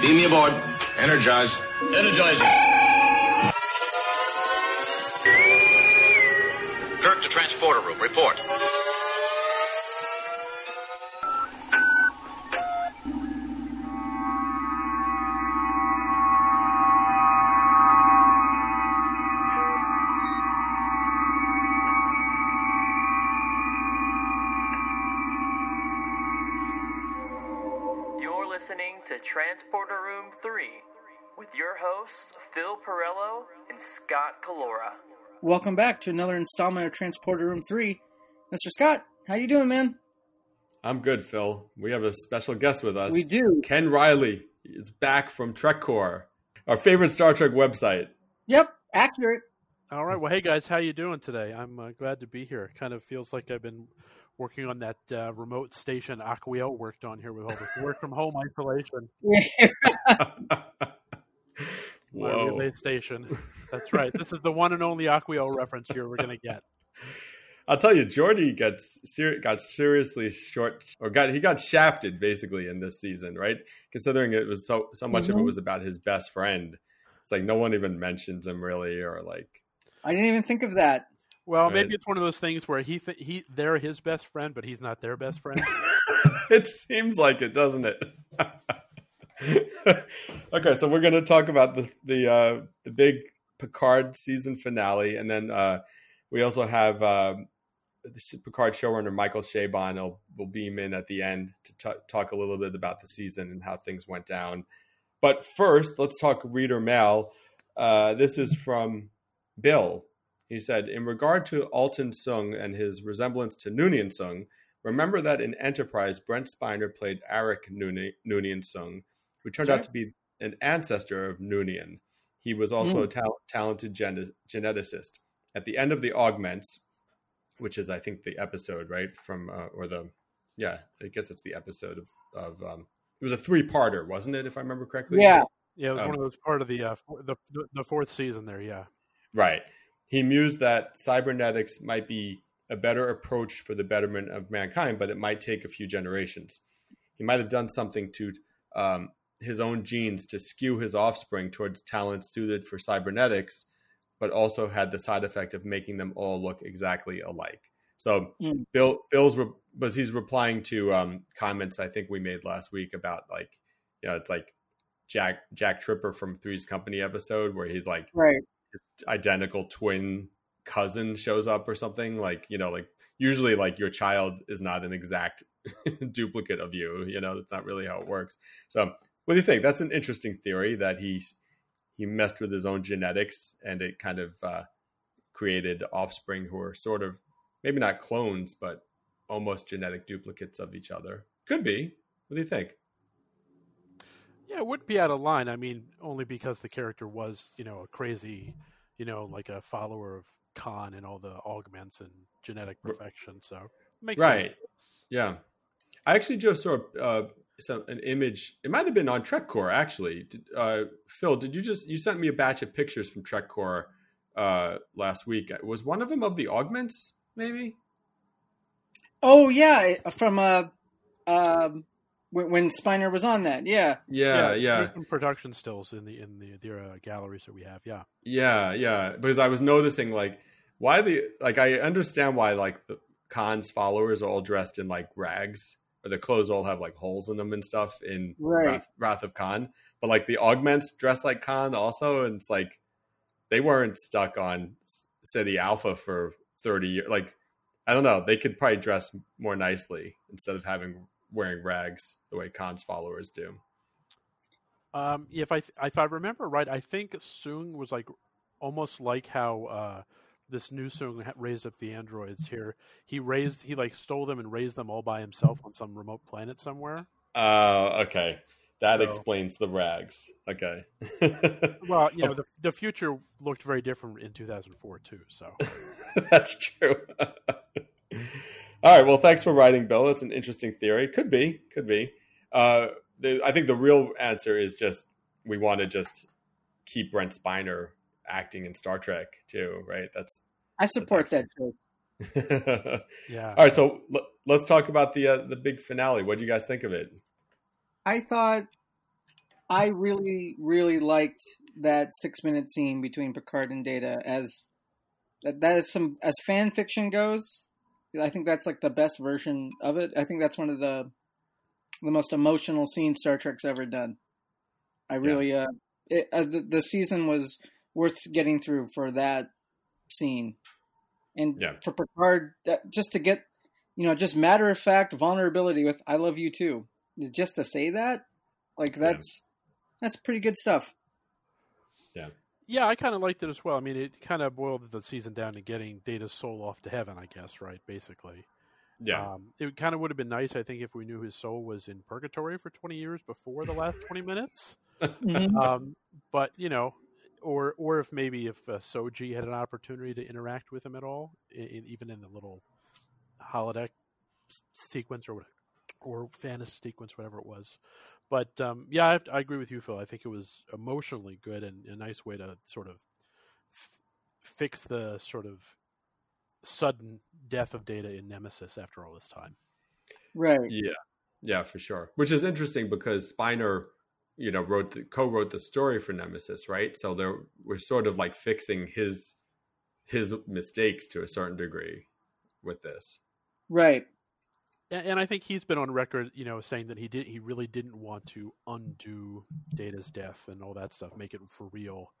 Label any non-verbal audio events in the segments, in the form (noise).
Beam me aboard. Energize. Energizing. Kirk to transporter room. Report. Transporter Room 3 with your hosts, Phil Perello and Scott Calora. Welcome back to another installment of Transporter Room 3. Mr. Scott, how you doing, man? I'm good, Phil. We have a special guest with us. We do. Ken Riley is back from TrekCore, our favorite Star Trek website. Yep, accurate. All right. Well, hey guys, how you doing today? I'm uh, glad to be here. Kind of feels like I've been working on that uh, remote station Aquiel worked on here with all the work from home isolation. (laughs) (laughs) My Whoa. relay station. That's right. This is the one and only Aquiel reference here we're going to get. I'll tell you, Geordi gets ser- got seriously short, or got he got shafted basically in this season, right? Considering it was so so much of it Mhm. was about his best friend. It's like no one even mentions him really, or like I didn't even think of that. Well, Right. maybe it's one of those things where he th- he they're his best friend, but he's not their best friend. (laughs) it seems like it, doesn't it? (laughs) okay, so we're going to talk about the the uh, the big Picard season finale, and then uh, we also have um the Picard showrunner Michael Chabon will will beam in at the end to t- talk a little bit about the season and how things went down. But first, let's talk reader mail. Uh, this is from Bill. He said, in regard to Altan Soong and his resemblance to Noonien Soong, remember that in Enterprise, Brent Spiner played Arik Nooni- Noonien Soong, who turned out to be an ancestor of Noonien. He was also a tal- talented gen- geneticist. At the end of the Augments, which is, I think, the episode, right? From, uh, or the, yeah, I guess it's the episode of, of um, it was a three parter, wasn't it, if I remember correctly? Yeah. Yeah, it was Um, one of those part of the uh, the the fourth season there. Yeah. Right. He mused that cybernetics might be a better approach for the betterment of mankind, but it might take a few generations. He might have done something to um, his own genes to skew his offspring towards talents suited for cybernetics, but also had the side effect of making them all look exactly alike. So Mm. Bill Bill's re- was he's replying to um, comments I think we made last week about like you know it's like Jack Jack Tripper from Three's Company episode where he's like Right. Identical twin cousin shows up or something like you know like usually like your child is not an exact (laughs) duplicate of you you know that's not really how it works. So what do you think? That's an interesting theory that he he messed with his own genetics and it kind of uh, created offspring who are sort of maybe not clones but almost genetic duplicates of each other. Could be. What do you think Yeah, it wouldn't be out of line. I mean, only because the character was, you know, a crazy, you know, like a follower of Khan and all the augments and genetic perfection. So it makes right sense. yeah i actually just saw uh some an image it might have been on TrekCore actually uh phil did you just you sent me a batch of pictures from trekcore uh last week was one of them of the augments maybe Oh yeah, from uh, um, when, when Spiner was on that. Yeah. yeah yeah there's some production stills in the in the the uh, galleries that we have. Yeah. Yeah, yeah. Because I was noticing like why the like I understand why like the Khan's followers are all dressed in like rags, or their clothes all have like holes in them and stuff in Right. Wrath, Wrath of Khan. But like the augments dress like Khan also, and it's like they weren't stuck on Ceti Alpha for thirty years. Like I don't know, they could probably dress more nicely instead of having wearing rags the way Khan's followers do. Um, if I if I remember right, I think Soong was like almost like how uh, this new Soong raised up the androids here. He raised he like stole them and raised them all by himself on some remote planet somewhere. Uh, okay. That So- explains the rags. Okay. (laughs) Well, you know, the, the future looked very different in 2004 too. So (laughs) That's true. (laughs) All right. Well, thanks for writing, Bill. That's an interesting theory. Could be. Could be. Uh, the, I think the real answer is just we want to just keep Brent Spiner acting in Star Trek too, right? That's I support that too. (laughs) yeah. All right. So l- let's talk about the uh, the big finale. What do you guys think of it? I thought I really, really liked that six minute scene between Picard and Data as that, that is some as fan fiction goes. I think that's like the best version of it. I think that's one of the the most emotional scenes Star Trek's ever done. I really uh, it, uh the, the season was worth getting through for that scene, and Yeah. for Picard that, just to get you know just matter of fact vulnerability with "I love you too." Just to say that, like that's that's pretty good stuff. Yeah, I kind of liked it as well. I mean, it kind of boiled the season down to getting Data's soul off to heaven, I guess, right? Basically. Yeah. Um, it kind of would have been nice, I think, if we knew his soul was in purgatory for 20 years before the last 20 minutes. Um, but you know, or or if maybe if uh, Soji had an opportunity to interact with him at all, i i- even in the little holodeck sequence or what, or fantasy sequence, whatever it was. But um, yeah, I, have to- I agree with you, Phil. I think it was emotionally good and a nice way to sort of f- fix the sort of sudden death of Data in Nemesis after all this time. Right. Yeah, yeah, for sure. Which is interesting because Spiner, you know, wrote the, co-wrote the story for Nemesis, right? So there we're sort of like fixing his his mistakes to a certain degree with this. Right. And, and I think he's been on record, you know, saying that he did he really didn't want to undo Data's death and all that stuff, make it for real.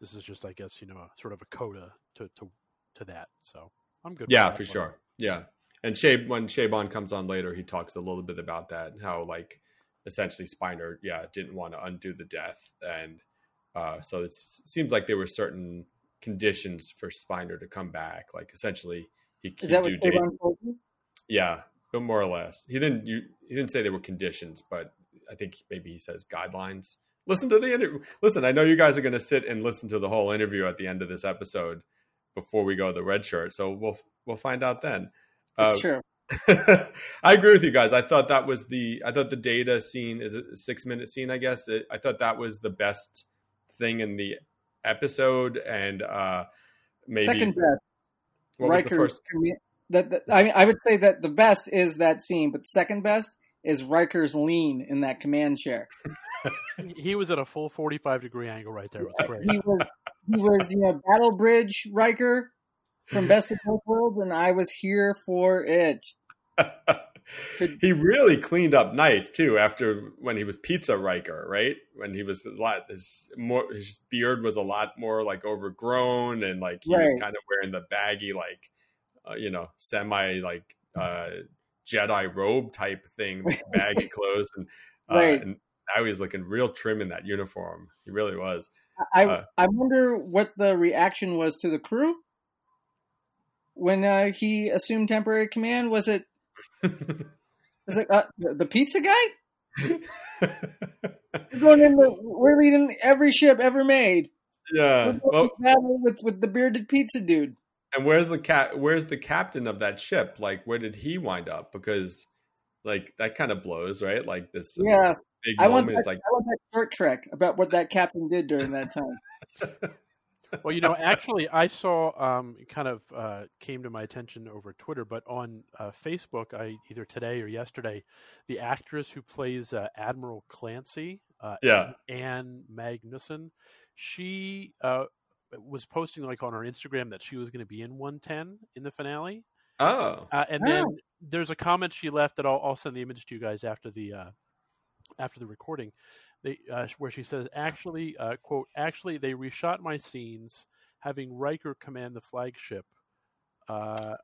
This is just, I guess, you know, a, sort of a coda to to to that. So I'm good. Yeah, that for sure. Yeah, and Shay when Chabon comes on later, he talks a little bit about that, how like essentially Spiner, yeah, didn't want to undo the death, and uh, so it seems like there were certain conditions for Spiner to come back. Like essentially, he, Is that do date- Avon told you? Yeah, but more or less. He didn't. You, he didn't say they were conditions, but I think maybe he says guidelines. Listen to the interview. Listen, I know you guys are going to sit and listen to the whole interview at the end of this episode before we go to the red shirt. So we'll we'll find out then. Uh, That's true. (laughs) I agree with you guys. I thought that was the. I thought the data scene is a six minute scene. I guess it, I thought that was the best thing in the episode, and uh maybe Second best. what was the Riker's first? Commu- that, that- I mean, I would say that the best is that scene, but second best is Riker's lean in that command chair. (laughs) He was at a full 45 degree angle right there. It was great. He was, he was, you know, Battle Bridge Riker from (laughs) Best of Both Worlds, and I was here for it. (laughs) He really cleaned up nice too after when he was Pizza Riker, right? When he was a lot his more his beard was a lot more like overgrown and like he was kind of wearing the baggy like uh, you know semi like uh Jedi robe type thing, (laughs) baggy clothes and uh, Right. and now he's looking real trim in that uniform. He really was. I Uh, I wonder what the reaction was to the crew when uh, he assumed temporary command. Was it (laughs) was it uh, the, the pizza guy? (laughs) We're going in. The, we're leading every ship ever made. yeah. Well, with with the bearded pizza dude. And where's the cat? Where's the captain of that ship? Like, where did he wind up? Because, like, that kind of blows, right? Like this Yeah, big I want moment. that, like, I want that short trek about what that captain did during that time. (laughs) Well, you know, actually, I saw um, it kind of uh, came to my attention over Twitter, but on uh, Facebook, I either today or yesterday, the actress who plays uh, Admiral Clancy, uh, Yeah. Ann Magnuson, she uh, was posting like on her Instagram that she was going to be in 110 in the finale, Oh, uh, and then there's a comment she left that I'll, I'll send the image to you guys after the uh, after the recording. They, uh, where she says, "Actually, uh, quote, actually, they reshot my scenes, having Riker command the flagship, uh,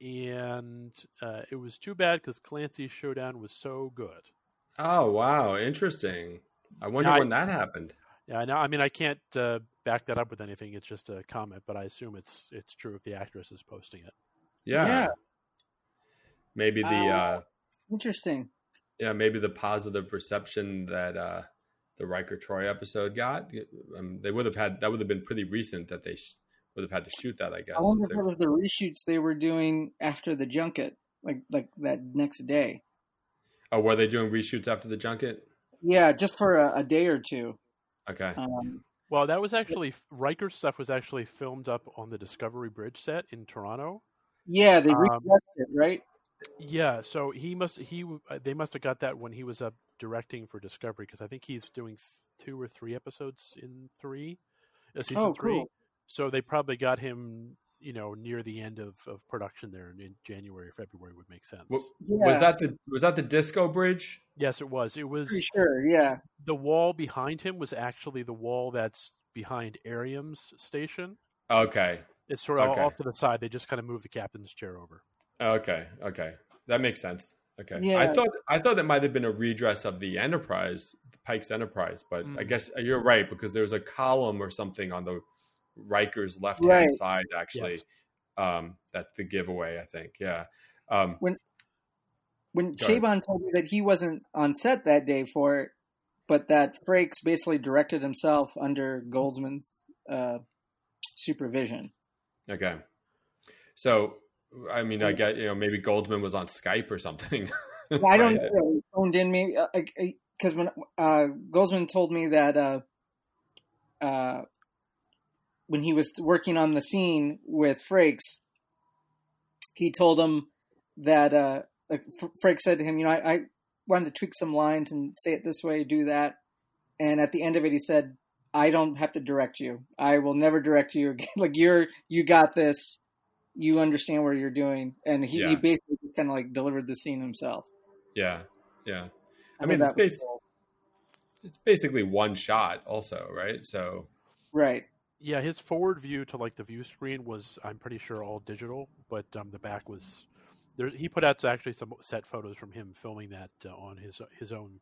and uh, it was too bad because Clancy's showdown was so good." oh, wow, interesting. I wonder Now, I- when that happened. Yeah, I know. I mean, I can't uh, back that up with anything. It's just a comment, but I assume it's it's true if the actress is posting it. Yeah, Yeah. maybe the uh, Interesting. yeah maybe the positive reception that uh, the Riker Troi episode got. Um, they would have had that would have been pretty recent that they sh- would have had to shoot that. I guess. I wonder if if they- it was the reshoots they were doing after the junket, like like that next day. oh, were they doing reshoots after the junket? Yeah, just for a, a day or two. Okay. Um, Well, that was actually Riker's stuff was actually filmed up on the Discovery Bridge set in Toronto. yeah, they Um, it, right? Yeah, so he must he uh, they must have got that when he was up directing for Discovery because I think he's doing two or three episodes in three, uh, season Oh, three. cool. So they probably got him, you know, near the end of, of production there in, in January or February would make sense. W- Yeah, Was that the was that the disco bridge? yes, it was. It was pretty sure? Yeah. the wall behind him was actually the wall that's behind Airiam's station. Okay. It's sort of Okay. off to the side. They just kind of moved the captain's chair over. Okay. Okay. That makes sense. Okay. I thought I thought that might have been a redress of the Enterprise, Pike's Enterprise, but I Mm. guess you're right because there was a column or something on the Riker's left hand Right. side actually. Yes. Um, that's the giveaway, I think. Yeah. Um, When Go ahead. Chabon told me that he wasn't on set that day for it, but that Frakes basically directed himself under Goldsman's uh, supervision. okay. So, I mean, I get you know maybe Goldsman was on Skype or something. (laughs) I don't right? know. He phoned in maybe because when uh, Goldsman told me that uh, uh, when he was working on the scene with Frakes, he told him that uh, Frakes said to him, you know, I, I wanted to tweak some lines and say it this way, do that, and at the end of it, he said, "I don't have to direct you. I will never direct you again. (laughs) like you're you got this." You understand what you're doing, and he, Yeah. he basically just kind of like delivered the scene himself. Yeah. Yeah. I thought mean, it's cool. It's basically one shot, also, right? So, right. Yeah, his forward view to like the view screen was, I'm pretty sure, all digital, but um, the back was. There, he put out actually some set photos from him filming that uh, on his his own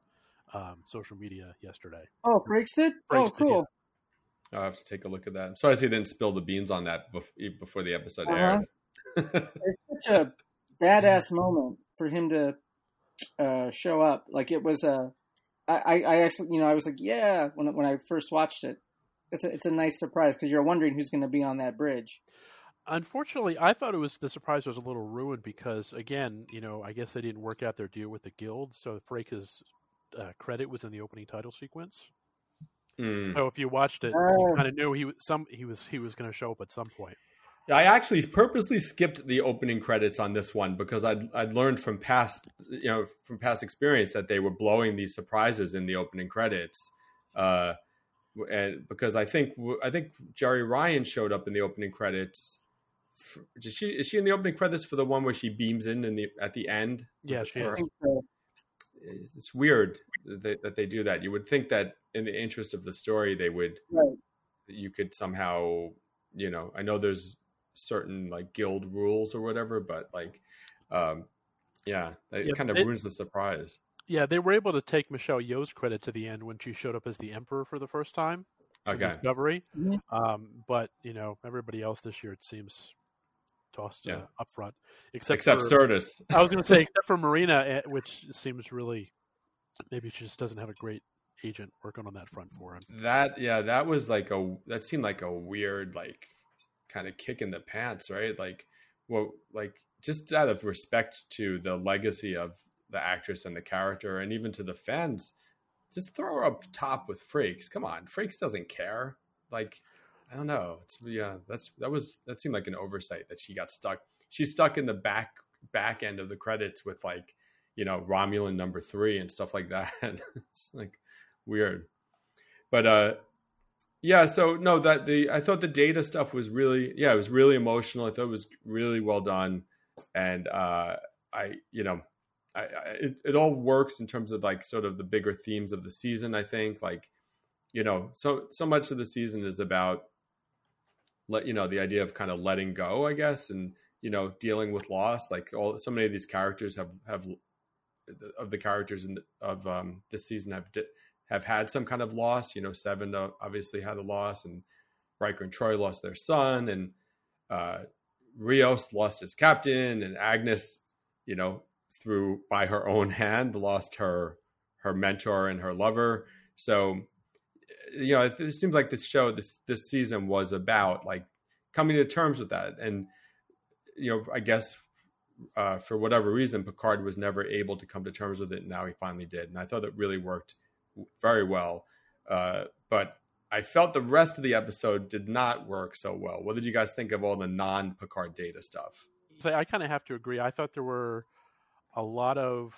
um, social media yesterday. Oh, Frakes did. Frakes oh, did, cool. I'll have to take a look at that. I'm sorry he didn't spill the beans on that before the episode Uh-huh. aired. It's (laughs) such a badass moment for him to uh, show up. Like it was a, I, I actually, you know, I was like, yeah, when when I first watched it, it's a it's a nice surprise because you're wondering who's going to be on that bridge. Unfortunately, I thought it was the surprise was a little ruined because again, you know, I guess they didn't work out their deal with the guild, so Frake's uh, credit was in the opening title sequence. Mm. So if you watched it, Oh. you kind of knew he was some he was he was going to show up at some point. I actually purposely skipped the opening credits on this one because I'd, I'd learned from past you know from past experience that they were blowing these surprises in the opening credits, uh, and because I think I think Jeri Ryan showed up in the opening credits. F- Is she is she in the opening credits for the one where she beams in in the at the end? Yeah, Was she is. so. it's it's weird that they, that they do that. You would think that in the interest of the story, they would Right. you could somehow, you know, I know there's certain like guild rules or whatever, but like, um, yeah, it Yeah, kind of it- ruins the surprise. Yeah, they were able to take Michelle Yeoh's credit to the end when she showed up as the Emperor for the first time. in Okay, Discovery. Um, but you know, everybody else this year it seems tossed Yeah. uh, up front, except except for, Sirtis. I was going to say (laughs) except for Marina, eh, which seems really maybe she just doesn't have a great agent working on that front for him. That yeah, that was like a that seemed like a weird like kind of kick in the pants, right? Like, well, like just out of respect to the legacy of the actress and the character, and even to the fans, just throw her up top with Frakes. Come on, Frakes doesn't care. Like, I don't know. It's yeah, that's that was that seemed like an oversight that she got stuck. She's stuck in the back back end of the credits with like you know Romulan number three and stuff like that. (laughs) it's like weird, but uh, Yeah, so no, that the I thought the data stuff was really yeah, it was really emotional. I thought it was really well done, and uh, I you know, I, I it, it all works in terms of like sort of the bigger themes of the season. I think like you know, so so much of the season is about let you know the idea of kind of letting go, I guess, and you know dealing with loss. Like all so many of these characters have have of the characters in the, of um, this season have have had some kind of loss. You know, Seven uh, obviously had a loss, and Riker and Troi lost their son, and uh, Rios lost his captain, and Agnes, you know, through by her own hand, lost her her mentor and her lover. So, you know, it, it seems like this show, this this season was about like coming to terms with that, and you know, I guess uh, for whatever reason, Picard was never able to come to terms with it. And now he finally did, and I thought it really worked very well. Uh, but I felt the rest of the episode did not work so well. What did you guys think of all the non Picard data stuff? I kind of have to agree. I thought there were a lot of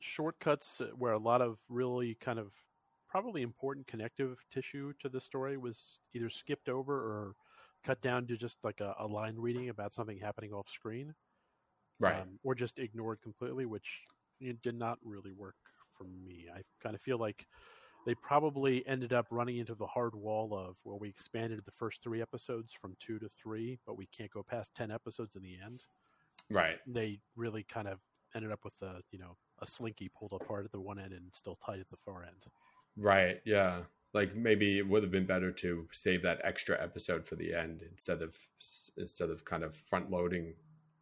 shortcuts where a lot of really kind of probably important connective tissue to the story was either skipped over or cut down to just like a, a line reading about something happening off screen. Right. Um, or just ignored completely, which did not really work for me. I kind of feel like they probably ended up running into the hard wall of well, we expanded the first three episodes from two to three, but we can't go past ten episodes in the end. Right. They really kind of ended up with a you know a slinky pulled apart at the one end and still tight at the far end. Right. Yeah. Like maybe it would have been better to save that extra episode for the end instead of instead of kind of front loading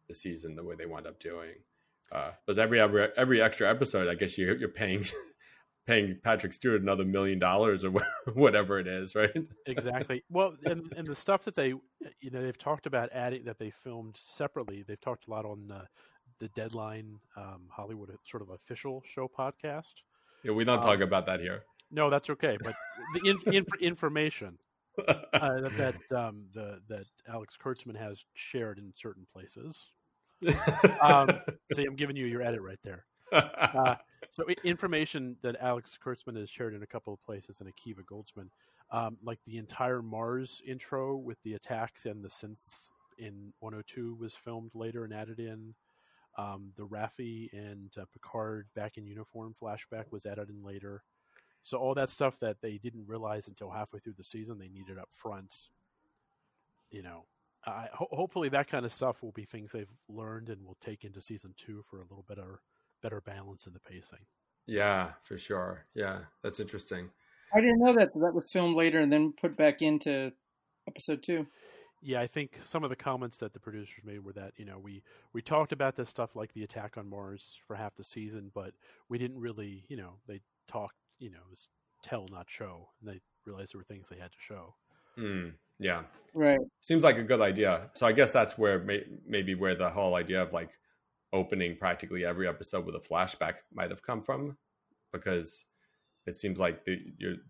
the season the way they wound up doing. Uh, because every every every extra episode, I guess you're you're paying (laughs) paying Patrick Stewart another million dollars or (laughs) whatever it is, right? exactly. Well, and and the stuff that they you know they've talked about adding that they filmed separately. They've talked a lot on uh, the Deadline um, Hollywood sort of official show podcast. Yeah, we don't um, talk about that here. No, that's okay. But the in, (laughs) in, information uh, (laughs) that that, um, the, that Alex Kurtzman has shared in certain places (laughs) um, see, I'm giving you your edit right there. Uh, so, information that Alex Kurtzman has shared in a couple of places, and Akiva Goldsman, um, like the entire Mars intro with the attacks and the synths in 102 was filmed later and added in. Um, the Raffi and uh, Picard back in uniform flashback was added in later. So all that stuff that they didn't realize until halfway through the season they needed up front, you know, I, ho- hopefully that kind of stuff will be things they've learned and will take into season two for a little better better balance in the pacing. Yeah, for sure. Yeah, that's interesting. I didn't know that that was filmed later and then put back into episode two. Yeah, I think some of the comments that the producers made were that you know we we talked about this stuff like the attack on Mars for half the season, but we didn't really you know they talked you know it was tell not show, and they realized there were things they had to show. Mm. Yeah. Right. Seems like a good idea. So I guess that's where may, maybe where the whole idea of like opening practically every episode with a flashback might have come from, because it seems like the,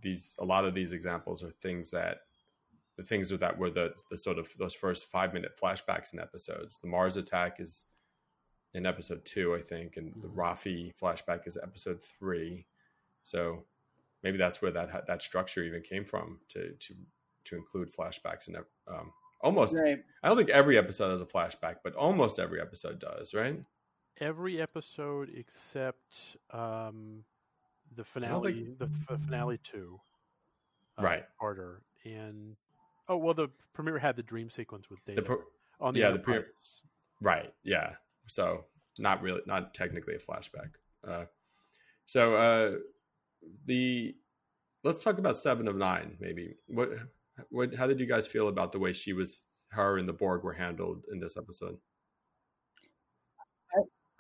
these a lot of these examples are things that the things that were the the sort of those first five minute flashbacks in episodes. The Mars attack is in episode two, I think, and the mm-hmm. Raffi flashback is episode three. So maybe that's where that that structure even came from to to to include flashbacks in um, almost. Right. I don't think every episode has a flashback, but almost every episode does, right? Every episode except um, the finale, think... the f- finale two, uh, right? Carter and oh well, the premiere had the dream sequence with Data pro- on the yeah the premiere, right? Yeah, so not really, not technically a flashback. Uh, so uh, the let's talk about Seven of Nine, maybe. What what, how did you guys feel about the way she was, her and the Borg were handled in this episode?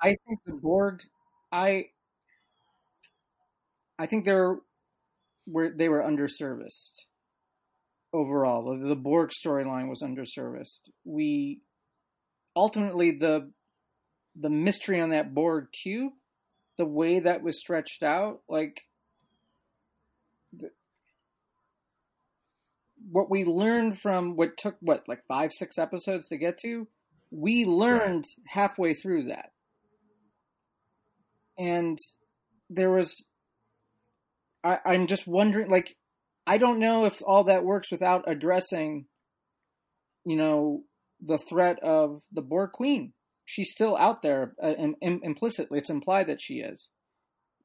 I, I think the Borg, I, I think they're, were they were underserviced overall. The, the Borg storyline was underserviced. We ultimately the the mystery on that Borg cube, the way that was stretched out, like what we learned from what took what like five six episodes to get to we learned right. halfway through that and there was I, i'm just wondering like I don't know if all that works without addressing, you know, the threat of the Borg Queen. She's still out there, uh, Im- Im- implicitly. It's implied that she is.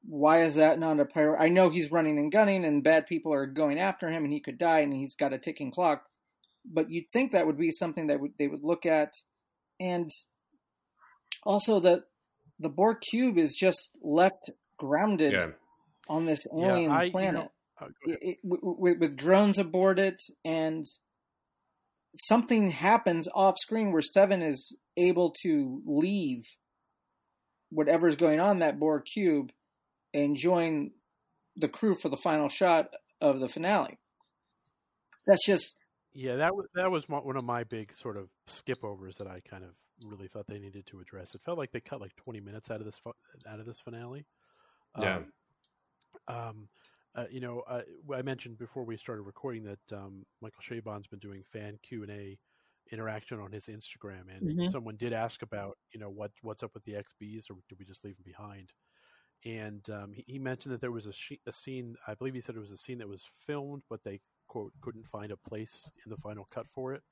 Why is that not a priority? I know he's running and gunning, and bad people are going after him, and he could die, and he's got a ticking clock. But you'd think that would be something that would, they would look at, and also that the Borg cube is just left grounded Yeah. on this Yeah, alien I- you planet know- uh, it, it, with, with drones aboard it, and something happens off screen where Seven is able to leave whatever's going on that Borg cube and join the crew for the final shot of the finale. That's just Yeah, that was that was my, one of my big sort of skip overs that I kind of really thought they needed to address. It felt like they cut like twenty minutes out of this fi- out of this finale. Yeah. Um, um, uh, you know, uh, I mentioned before we started recording that um, Michael Chabon's been doing fan Q and A interaction on his Instagram, and Mhm. someone did ask about you know what what's up with the XBs, or did we just leave them behind? And um, he, he mentioned that there was a, she- a scene. I believe he said it was a scene that was filmed, but they quote couldn't find a place in the final cut for it.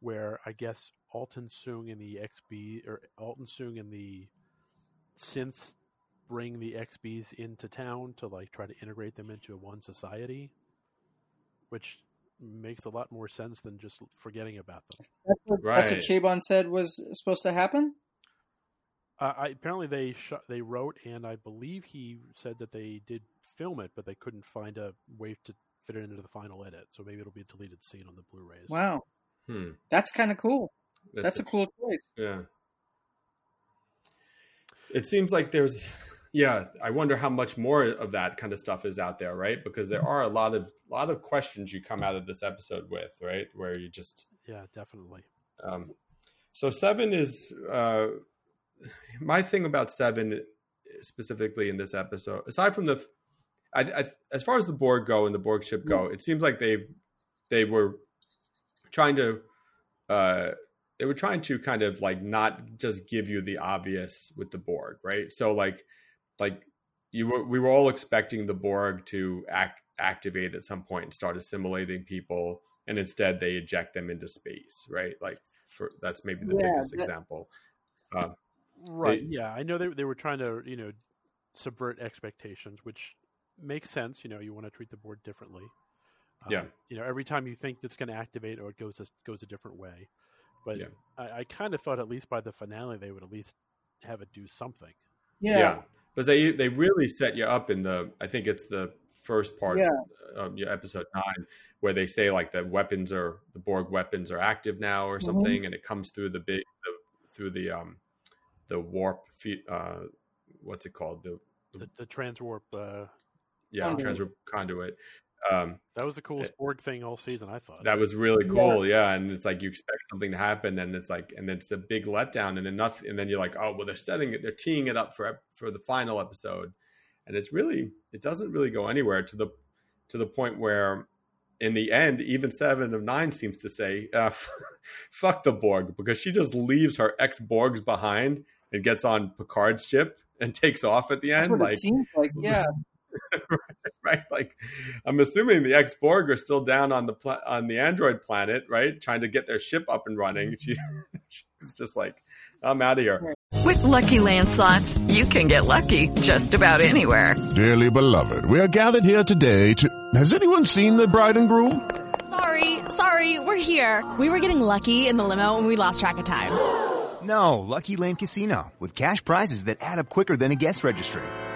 Where I guess Altan Soong and the XB or Altan Soong and the synths bring the XBs into town to like try to integrate them into a one society, which makes a lot more sense than just forgetting about them. that's what, that's what Chabon said was supposed to happen. Uh, I, apparently, they shot, they wrote, and I believe he said that they did film it, but they couldn't find a way to fit it into the final edit. So maybe it'll be a deleted scene on the Blu-rays. Wow, Hmm. that's kind of cool. That's, That's a cool choice. yeah. It seems like there's, yeah. I wonder how much more of that kind of stuff is out there, right? Because there are a lot of lot of questions you come out of this episode with, right? Where you just Yeah, definitely. Um, so seven is uh, my thing about seven specifically in this episode. Aside from the, I, I, as far as the Borg go and the Borg ship go, it seems like they they were trying to uh, they were trying to kind of like not just give you the obvious with the Borg, right? So like like you were we were all expecting the Borg to act activate at some point and start assimilating people and instead they eject them into space, right? Like for that's maybe the Yeah, biggest that- example. Um, Right. They- yeah, I know they they were trying to you know subvert expectations, which makes sense. You know, you want to treat the Borg differently. Um, Yeah. You know, every time you think it's going to activate, or it goes a, goes a different way. But Yeah. I, I kind of thought at least by the finale they would at least have it do something. Yeah, yeah. But they they really set you up in the I think it's the first part Yeah. of your episode nine where they say like the weapons are the Borg weapons are active now or Mhm. something, and it comes through the big the, through the um the warp fe- uh what's it called the The, the transwarp uh, yeah Conduit. transwarp conduit. Um, that was the coolest Borg thing all season. I thought. that was really cool, yeah. And it's like you expect something to happen, and it's like, and then it's a big letdown, and then nothing, and then you're like, oh well, they're setting it, they're teeing it up for for the final episode, and it's really, it doesn't really go anywhere to the to the point where, in the end, even seven of nine seems to say, (laughs) uh, fuck the Borg, because she just leaves her ex Borgs behind and gets on Picard's ship and (laughs) takes off at the that's end, what like it seems like. Yeah, right? Like, I'm assuming the ex Borg are still down on the pla- on the android planet, right? Trying to get their ship up and running. Mm-hmm. She, (laughs) she's just like, I'm out of here. With Lucky Land slots, you can get lucky just about anywhere. Dearly beloved, we are gathered here today to. Has anyone seen the bride and groom? Sorry, sorry, we're here. We were getting lucky in the limo and we lost track of time. No, Lucky Land Casino, with cash prizes that add up quicker than a guest registry.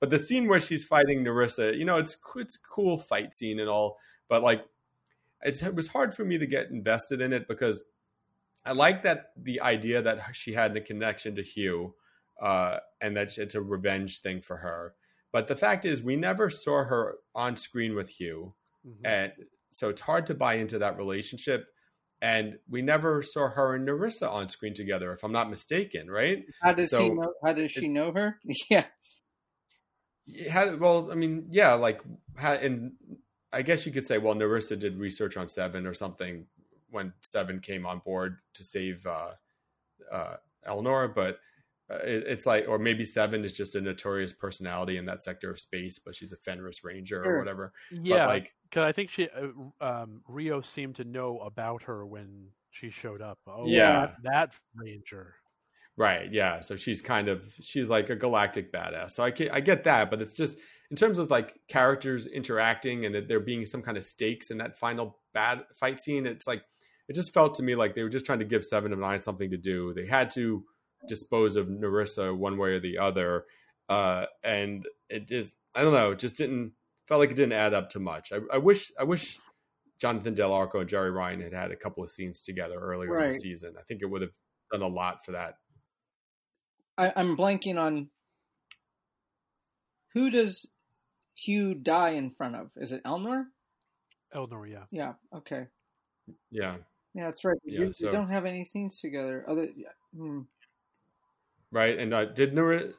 But the scene where she's fighting Narissa, you know, it's it's a cool fight scene and all, but like it was hard for me to get invested in it because I like that the idea that she had a connection to Hugh, uh, and that it's a revenge thing for her. But the fact is, we never saw her on screen with Hugh, mm-hmm. and so it's hard to buy into that relationship. And we never saw her and Narissa on screen together, if I'm not mistaken, right? How does so, he know? How does she it, know her? (laughs) yeah. How, well, I mean, yeah, like, how, and I guess you could say, well, Narissa did research on Seven or something when Seven came on board to save uh, uh, Elnor, but uh, it, it's like, or maybe Seven is just a notorious personality in that sector of space, but she's a Fenris Ranger or whatever. Yeah, but like because I think she uh, um, Rio seemed to know about her when she showed up. Oh, yeah, that, that Ranger. Right. Yeah. So she's kind of she's like a galactic badass. So I get, I get that, but it's just in terms of like characters interacting and there being some kind of stakes in that final bad fight scene. It's like it just felt to me like they were just trying to give Seven of Nine something to do. They had to dispose of Narissa one way or the other, uh, and it just I don't know, it just didn't felt like it didn't add up to much. I, I wish I wish Jonathan Del Arco and Jeri Ryan had had a couple of scenes together earlier right. in the season. I think it would have done a lot for that. I, I'm blanking on who does Hugh die in front of? Is it Elnor? Elnor, yeah. Yeah. Okay. Yeah. Yeah, that's right. Yeah, you, so, you don't have any scenes together. Other, hmm. right? And uh, did Narissa,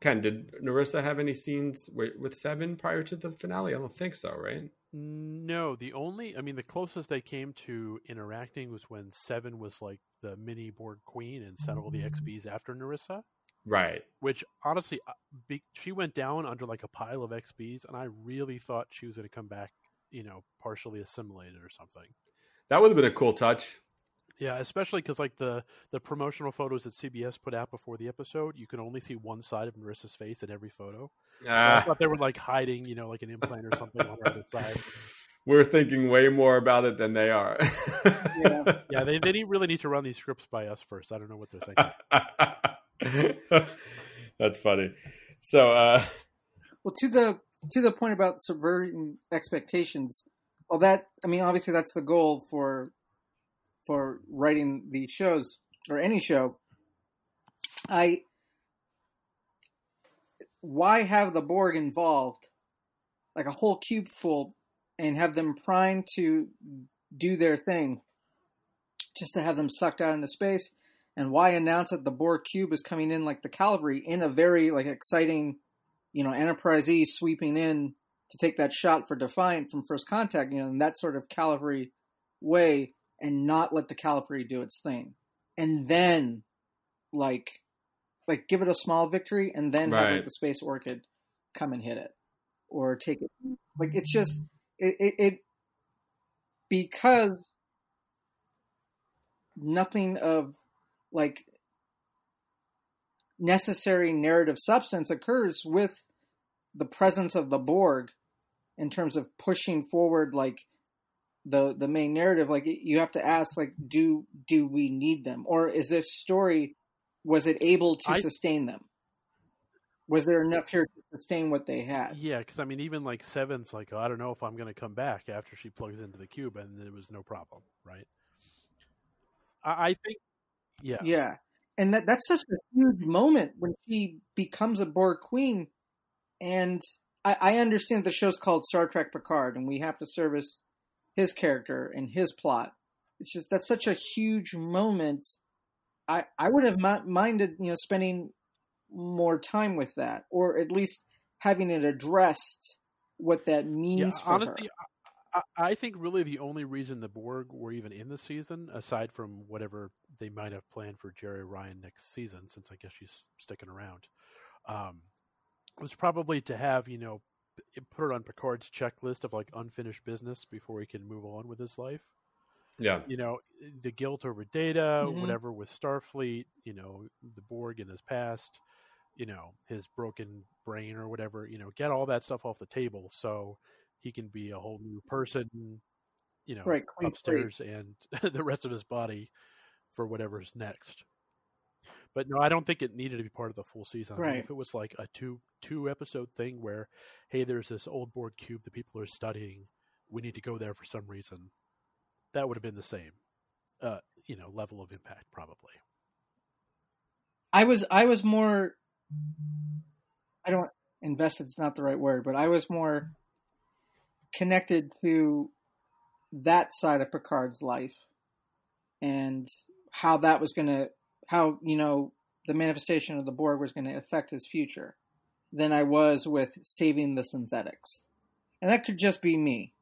Ken, did Narissa have any scenes with, with Seven prior to the finale? I don't think so, right? No, the only, I mean, the closest they came to interacting was when Seven was like the mini Borg queen and sent all the XBs after Narissa. Right. Which honestly, uh, be, she went down under like a pile of XBs, and I really thought she was going to come back, you know, partially assimilated or something. That would have been a cool touch. Yeah, especially because like the the promotional photos that CBS put out before the episode, you can only see one side of Narissa's face in every photo. Ah. I thought they were like hiding, you know, like an implant or something on the other side. (laughs) We're thinking way more about it than they are. yeah, yeah, they they really need to run these scripts by us first. I don't know what they're thinking. (laughs) That's funny. So, uh, well, to the to the point about subverting expectations, well, that I mean, obviously that's the goal for for writing these shows or any show. I why have the Borg involved, like a whole cube full, and have them primed to do their thing, just to have them sucked out into space? And why announce that the Borg cube is coming in like the cavalry in a very like exciting, you know, Enterprise E sweeping in to take that shot for Defiant from first contact, you know, in that sort of cavalry way, and not let the cavalry do its thing, and then like like give it a small victory, and then right. have like, the Space Orchid come and hit it or take it. Like it's just it, it, it because nothing of like necessary narrative substance occurs with the presence of the Borg in terms of pushing forward like the the main narrative like you have to ask like do do we need them? Or is this story was it able to I, sustain them? Was there enough here sustain what they had yeah because i mean even like seven's like oh, i don't know if i'm going to come back after she plugs into the cube and it was no problem right I, I think yeah yeah and that that's such a huge moment when she becomes a borg queen and I, I understand the show's called Star Trek Picard, and we have to service his character and his plot. It's just that's such a huge moment. I I would have minded you know spending more time with that, or at least having it addressed what that means. Yeah, honestly, I, I think really the only reason the Borg were even in the season, aside from whatever they might have planned for Jeri Ryan next season, since I guess she's sticking around, um, was probably to have you know put it on Picard's checklist of like unfinished business before he can move on with his life. Yeah, you know the guilt over Data, mm-hmm. whatever with Starfleet, you know the Borg in his past, you know his broken brain or whatever. You know, get all that stuff off the table so he can be a whole new person. You know, right, upstairs and (laughs) the rest of his body for whatever's next. But no, I don't think it needed to be part of the full season. Right. I mean, if it was like a two two episode thing where, hey, there's this old Borg cube that people are studying, we need to go there for some reason. That would have been the same, uh, you know, level of impact probably. I was I was more I don't invested's not the right word, but I was more connected to that side of Picard's life and how that was going to how you know the manifestation of the Borg was going to affect his future than I was with saving the synthetics, and that could just be me.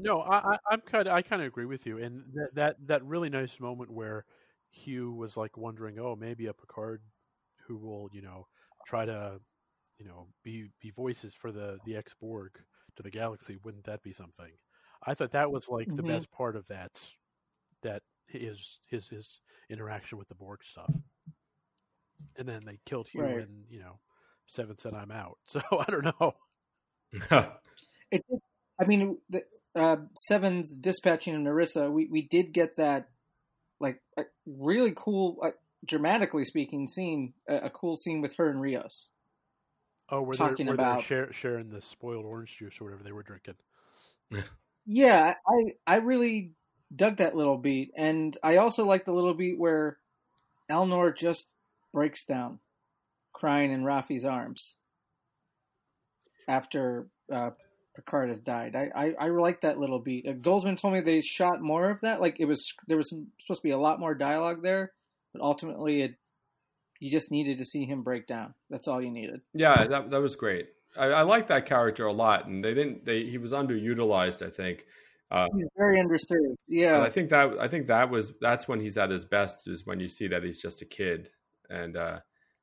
No, I, I, am kind of I kind of agree with you, and that, that that really nice moment where Hugh was like wondering, oh, maybe a Picard who will you know try to you know be be voices for the the ex Borg to the galaxy. Wouldn't that be something? I thought that was like mm-hmm. the best part of that that his his his interaction with the Borg stuff. And then they killed Hugh, right. and you know, Seven said, "I'm out." (laughs) So I don't know. (laughs) it, I mean, the, uh, Seven's dispatching of Narissa. We we did get that, like, a really cool, uh, dramatically speaking, scene. A, a, cool scene with her and Rios. Oh, were talking they, were about share, sharing the spoiled orange juice or whatever they were drinking. yeah, I I really dug that little beat, and I also like the little beat where Elnor just breaks down, crying in Raffi's arms after uh, Picard has died. I, I, I like that little beat. Uh, Goldsman told me they shot more of that. Like it was there was supposed to be a lot more dialogue there, but ultimately it you just needed to see him break down. That's all you needed. Yeah, that that was great. I, I like that character a lot, and they didn't. They he was underutilized, I think. Uh, he's very understood. Yeah, I think that I think that was that's when he's at his best is when you see that he's just a kid and. uh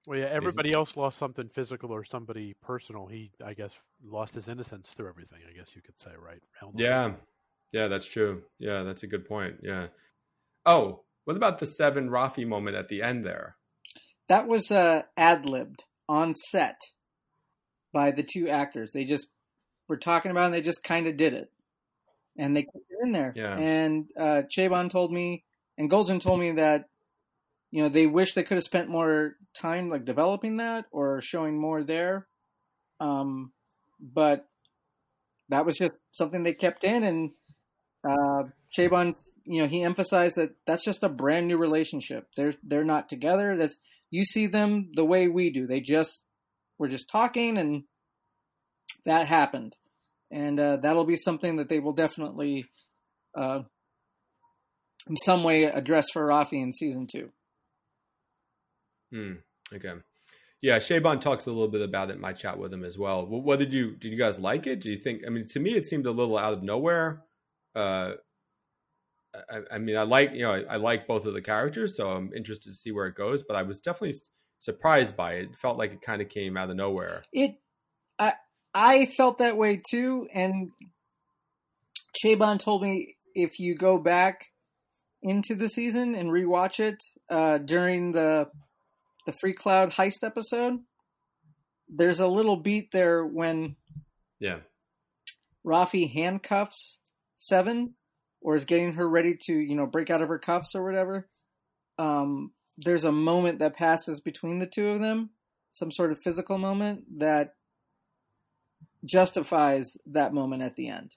well, yeah, everybody else lost something physical or somebody personal. He, I guess, lost his innocence through everything. I guess you could say, right? Yeah, yeah, that's true. Yeah, that's a good point. Yeah. Oh, what about the seven Raffi moment at the end there? That was uh, ad libbed on set by the two actors. They just were talking about it and they just kind of did it and they put it in there. Yeah. And uh, Chabon told me, and Goldsman told me that you know they wish they could have spent more time like developing that or showing more there. Um, but that was just something they kept in, and uh, Chabon, you know, he emphasized that that's just a brand new relationship. They're they're not together. That's you see them the way we do. They just were just talking, and that happened and uh, that'll be something that they will definitely, uh, in some way, address for Raffi in season two. Hmm. Okay. Yeah, Chabon talks a little bit about it in my chat with him as well. What did you did you guys like it? Do you think? I mean, to me, it seemed a little out of nowhere. Uh, I, I mean, I like you know I, I, like both of the characters, so I'm interested to see where it goes. But I was definitely surprised by it. It felt like it kind of came out of nowhere. It, I I felt that way too, and Chabon told me if you go back into the season and rewatch it uh, during the the Freecloud heist episode, there's a little beat there when yeah Raffi handcuffs Seven or is getting her ready to you know break out of her cuffs or whatever. Um, there's a moment that passes between the two of them, some sort of physical moment that justifies that moment at the end.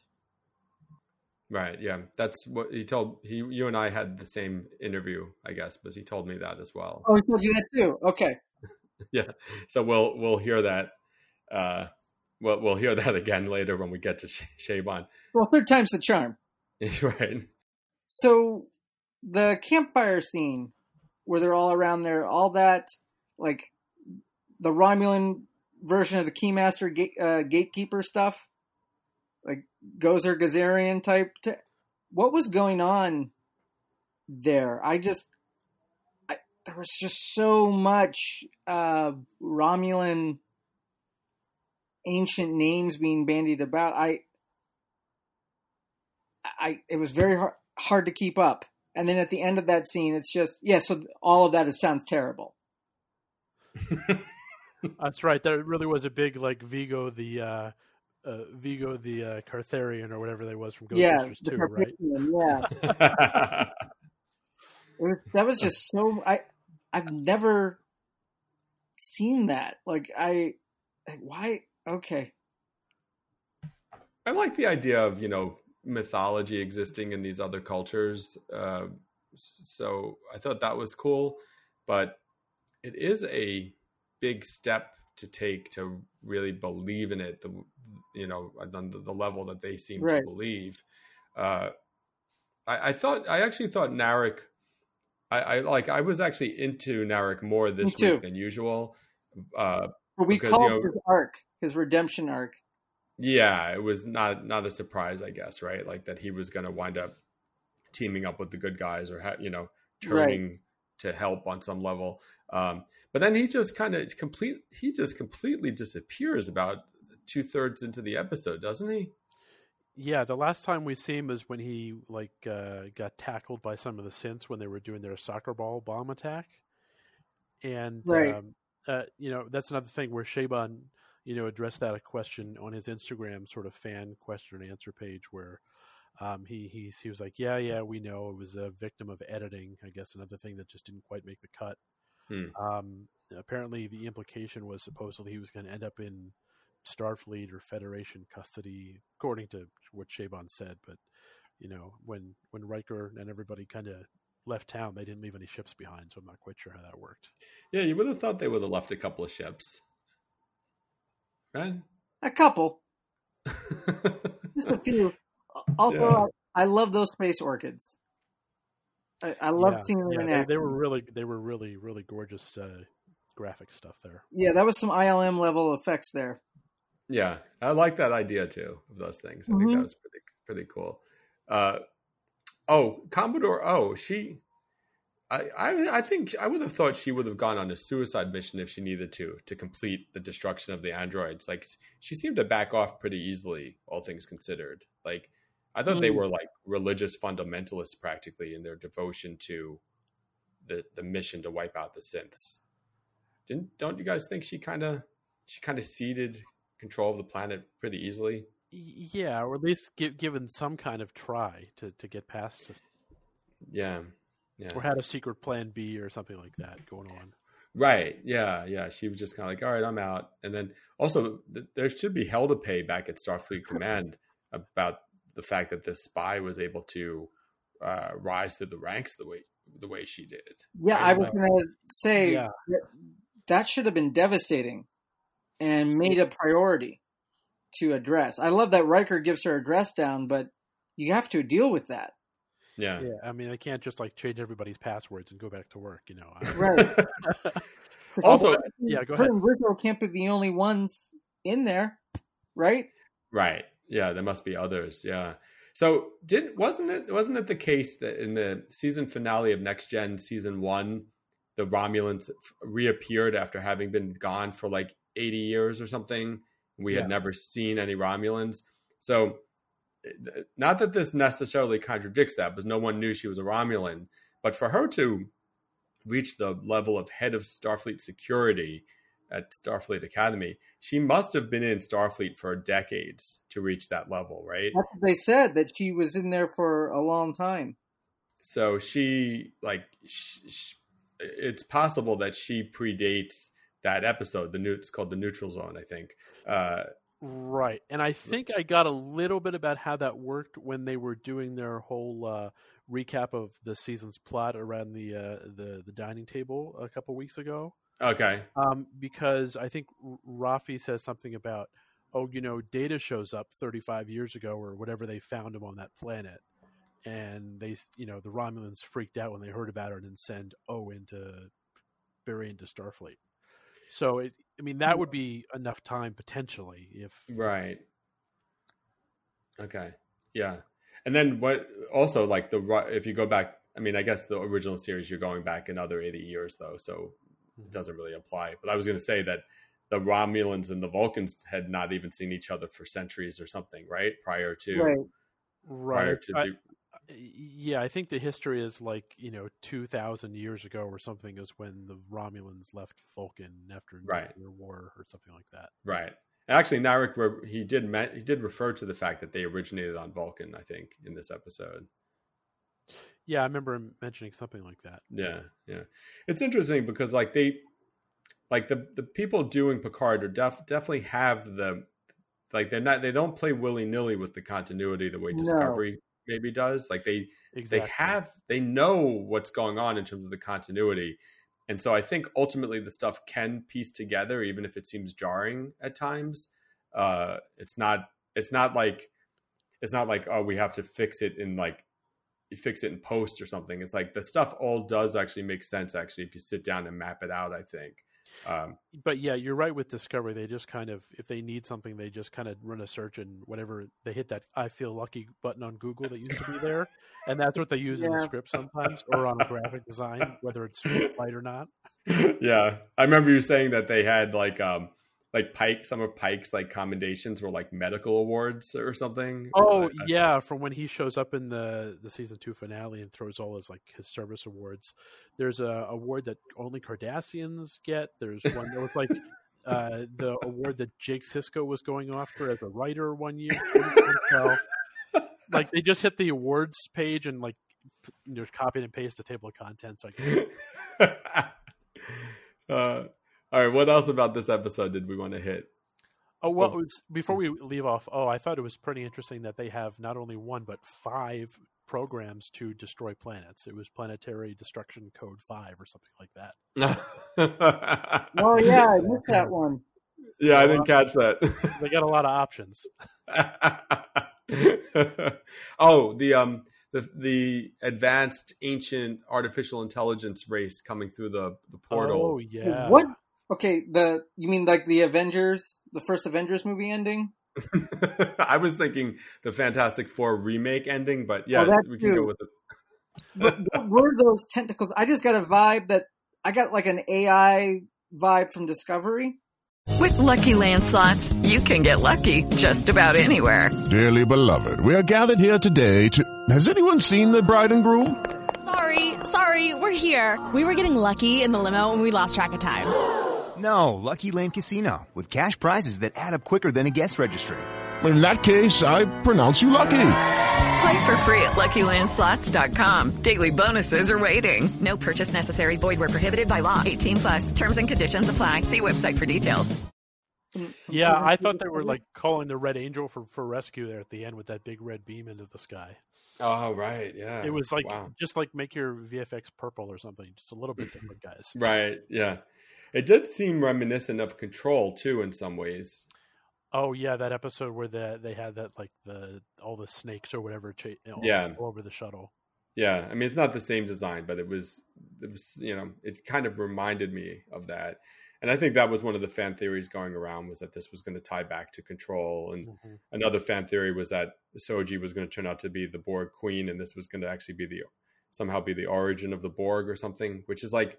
Right. Yeah. That's what he told he you and I had the same interview, I guess, but he told me that as well. Oh, he told you that too. Okay. (laughs) yeah. So we'll we'll hear that uh we'll we'll hear that again later when we get to Chabon. Well, third time's the charm. (laughs) right. So the campfire scene where they're all around there, all that like the Romulan version of the Keymaster gate, uh, gatekeeper stuff, like Gozer Gozerian type. T- what was going on there? I just I, there was just so much uh, Romulan ancient names being bandied about. I I it was very hard, hard to keep up. And then at the end of that scene, it's just yeah. So all of that is, sounds terrible. (laughs) That's right. There really was a big like Vigo the uh, uh, Vigo the uh, Carpathian or whatever that was from Ghostbusters yeah, 2, right? Yeah. (laughs) was, that was just so I I've never seen that. Like I why okay. I like the idea of, you know, mythology existing in these other cultures. Uh, so I thought that was cool, but it is a big step to take to really believe in it. The you know on the, the level that they seem Right. to believe. Uh, I, I thought I actually thought Narek. I, I like I was actually into Narek more this week than usual. Uh, But we because, called you know, his arc, his redemption arc. yeah, it was not not a surprise, I guess, right? Like that he was going to wind up teaming up with the good guys or ha- you know turning to help on some level. Um, but then he just kind of complete he just completely disappears about two thirds into the episode, doesn't he? Yeah, the last time we see him is when he like uh, got tackled by some of the synths when they were doing their soccer ball bomb attack, and Right. um, uh, you know that's another thing where Chabon, you know, addressed that a question on his Instagram sort of fan question and answer page where um, he he he was like, yeah, yeah, we know it was a victim of editing. I guess another thing that just didn't quite make the cut. Hmm. Um, apparently, the implication was supposedly he was going to end up in Starfleet or Federation custody, according to what Chabon said. But you know, when when Riker and everybody kind of left town, they didn't leave any ships behind, so I'm not quite sure how that worked. Yeah, you would have thought they would have left a couple of ships, right? A couple, (laughs) just a few. Also, Yeah. I, I love those space orchids. I, I love Yeah, seeing them yeah, in they, action. they were really they were really really gorgeous uh, graphic stuff there. Yeah, that was some ILM level effects there. Yeah, I like that idea too of those things. I think Mhm. that was pretty pretty cool. Uh, oh, Commodore O, she, I, I, I think I would have thought she would have gone on a suicide mission if she needed to to complete the destruction of the androids. Like she seemed to back off pretty easily, all things considered. Like I thought they Mhm. were like religious fundamentalists practically in their devotion to the the mission to wipe out the synths. Didn't don't you guys think she kind of she kind of ceded control of the planet pretty easily? Yeah, or at least give, given some kind of try to, to get past it, Yeah, yeah. or had a secret plan B or something like that going on. Right. Yeah. Yeah. She was just kind of like, all right, I'm out. And then also, th- there should be hell to pay back at Starfleet Command about the fact that this spy was able to uh, rise through the ranks the way the way she did. Yeah, Right? I was Like- gonna say Yeah. that, that should have been devastating and made a priority to address. I love that Riker gives her address down, but you have to deal with that. yeah. Yeah, I mean, I can't just like change everybody's passwords and go back to work. You know. (laughs) Right. (laughs) Also, yeah, go her ahead. and Rico can't be the only ones in there, right? Right. Yeah, there must be others. Yeah. So didn't wasn't it wasn't it the case that in the season finale of Next Gen season one, the Romulans reappeared after having been gone for like eighty years or something? We Yeah. had never seen any Romulans. So not that this necessarily contradicts that, because no one knew she was a Romulan, but for her to reach the level of head of Starfleet security at Starfleet Academy, she must have been in Starfleet for decades to reach that level, right? That's what they said that she was in there for a long time. So she like sh- sh- it's possible that she predates that episode. The new it's called the Neutral Zone, I think. Uh, Right. And I think I got a little bit about how that worked when they were doing their whole uh, recap of the season's plot around the uh, the the dining table a couple weeks ago. okay, Um, because I think Raffi says something about, oh, you know, Data shows up 35 years ago or whatever they found him on that planet, and they, you know, the Romulans freaked out when they heard about it and send O into bury into Starfleet. So it, I mean, that would be enough time potentially if right, okay, yeah. And then what? Also, like the Ro- if you go back, I mean, I guess the original series you're going back another eighty years though, so it mm-hmm. doesn't really apply. But I was going to say that the Romulans and the Vulcans had not even seen each other for centuries or something, right? Prior to Right. prior to I- the, yeah, I think the history is like you know two thousand years ago or something is when the Romulans left Vulcan after Right. nuclear war or something like that. Right. Actually, Narek he did he did refer to the fact that they originated on Vulcan. I think in this episode. Yeah, I remember him mentioning something like that. Yeah, yeah. It's interesting because like they, like the the people doing Picard are def- definitely have the like they're not they don't play willy nilly with the continuity the way No. Discovery maybe does. Like they Exactly. they have they know what's going on in terms of the continuity. And so I think ultimately the stuff can piece together, even if it seems jarring at times. Uh, it's not it's not like it's not like oh we have to fix it in like you fix it in post or something. It's like the stuff all does actually make sense actually if you sit down and map it out. I think. Um, But yeah, you're right with Discovery. They just kind of, if they need something, they just kind of run a search and whatever they hit that "I feel lucky" button on Google that used to be there, and that's what they use in the script sometimes or on a graphic design, whether it's right or not. (laughs) yeah, I remember you saying that they had like um like Pike. Some of Pike's like commendations were like medical awards or something. Oh Uh, yeah, from when he shows up in the the season two finale and throws all his like his service awards. There's a award that only Cardassians get. There's one that was like (laughs) uh, the award that Jake Sisko was going after as a writer one year. So, like they just hit the awards page and like you know, copy and paste the table of contents. Like (laughs) uh, all right, what else about this episode did we want to hit? Oh well, it was, before we leave off, oh, I thought it was pretty interesting that they have not only one but five programs to destroy planets. It was Planetary Destruction Code Five or something like that. (laughs) Oh yeah, I missed that one. Yeah, I didn't catch that. they got a lot of options. (laughs) oh, the um the the advanced ancient artificial intelligence race coming through the the portal. Oh yeah. What? Okay, the you mean like the Avengers, the first Avengers movie ending? (laughs) I was thinking the Fantastic Four remake ending, but oh, yeah, Oh, that we can go with it. What, what were those tentacles? I just got a vibe that I got like an AI vibe from Discovery. With Lucky Land slots, you can get lucky just about anywhere. Dearly beloved, we are gathered here today to. Has anyone seen the bride and groom? Sorry, sorry, we're here. We were getting lucky in the limo and we lost track of time. No, Lucky Land Casino, with cash prizes that add up quicker than a guest registry. In that case, I pronounce you lucky. Play for free at LuckyLandSlots.com. Daily bonuses are waiting. No purchase necessary. Void where prohibited by law. 18 plus. Terms and conditions apply. See website for details. Yeah, I thought they were like calling the Red Angel for, for rescue there at the end with that big red beam into the sky. Oh right, yeah. It was like Wow. just like make your VFX purple or something, just a little bit different, guys. Right, yeah. It did seem reminiscent of Control too, in some ways. Oh yeah, that episode where the, they had that like the all the snakes or whatever cha- all, Yeah. all over the shuttle. Yeah, I mean it's not the same design, but it was it was you know it kind of reminded me of that, and I think that was one of the fan theories going around was that this was going to tie back to Control, and mm-hmm. another fan theory was that Soji was going to turn out to be the Borg Queen, and this was going to actually be the somehow be the origin of the Borg or something, which is like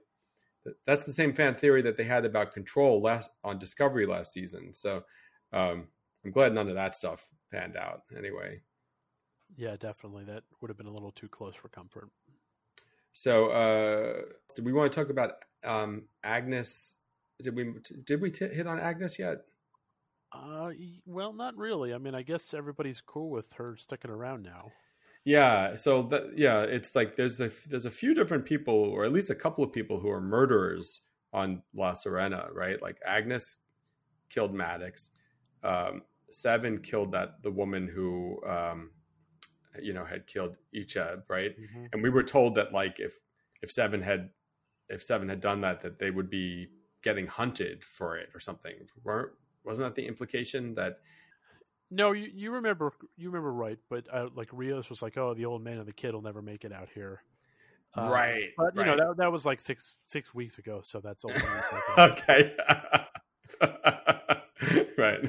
that's the same fan theory that they had about Control last on Discovery last season. So um, I'm glad none of that stuff panned out. Anyway, Yeah, definitely. That would have been a little too close for comfort. So, uh, do we want to talk about um, Agnes? Did we did we t- hit on Agnes yet? Uh, well, not really. I mean, I guess everybody's cool with her sticking around now. Yeah. So that yeah, it's like there's a there's a few different people, or at least a couple of people who are murderers on La Sirena, right? Like Agnes killed Maddox. Um, Seven killed that the woman who um, you know had killed Icheb, right? And we were told that like if if Seven had if Seven had done that, that they would be getting hunted for it or something. weren't Wasn't that the implication that? No, you, you remember you remember right, but uh, like Rios was like, "Oh, the old man and the kid will never make it out here." Uh, Right, but you know that that was like six six weeks ago, so that's old. okay. (laughs) right.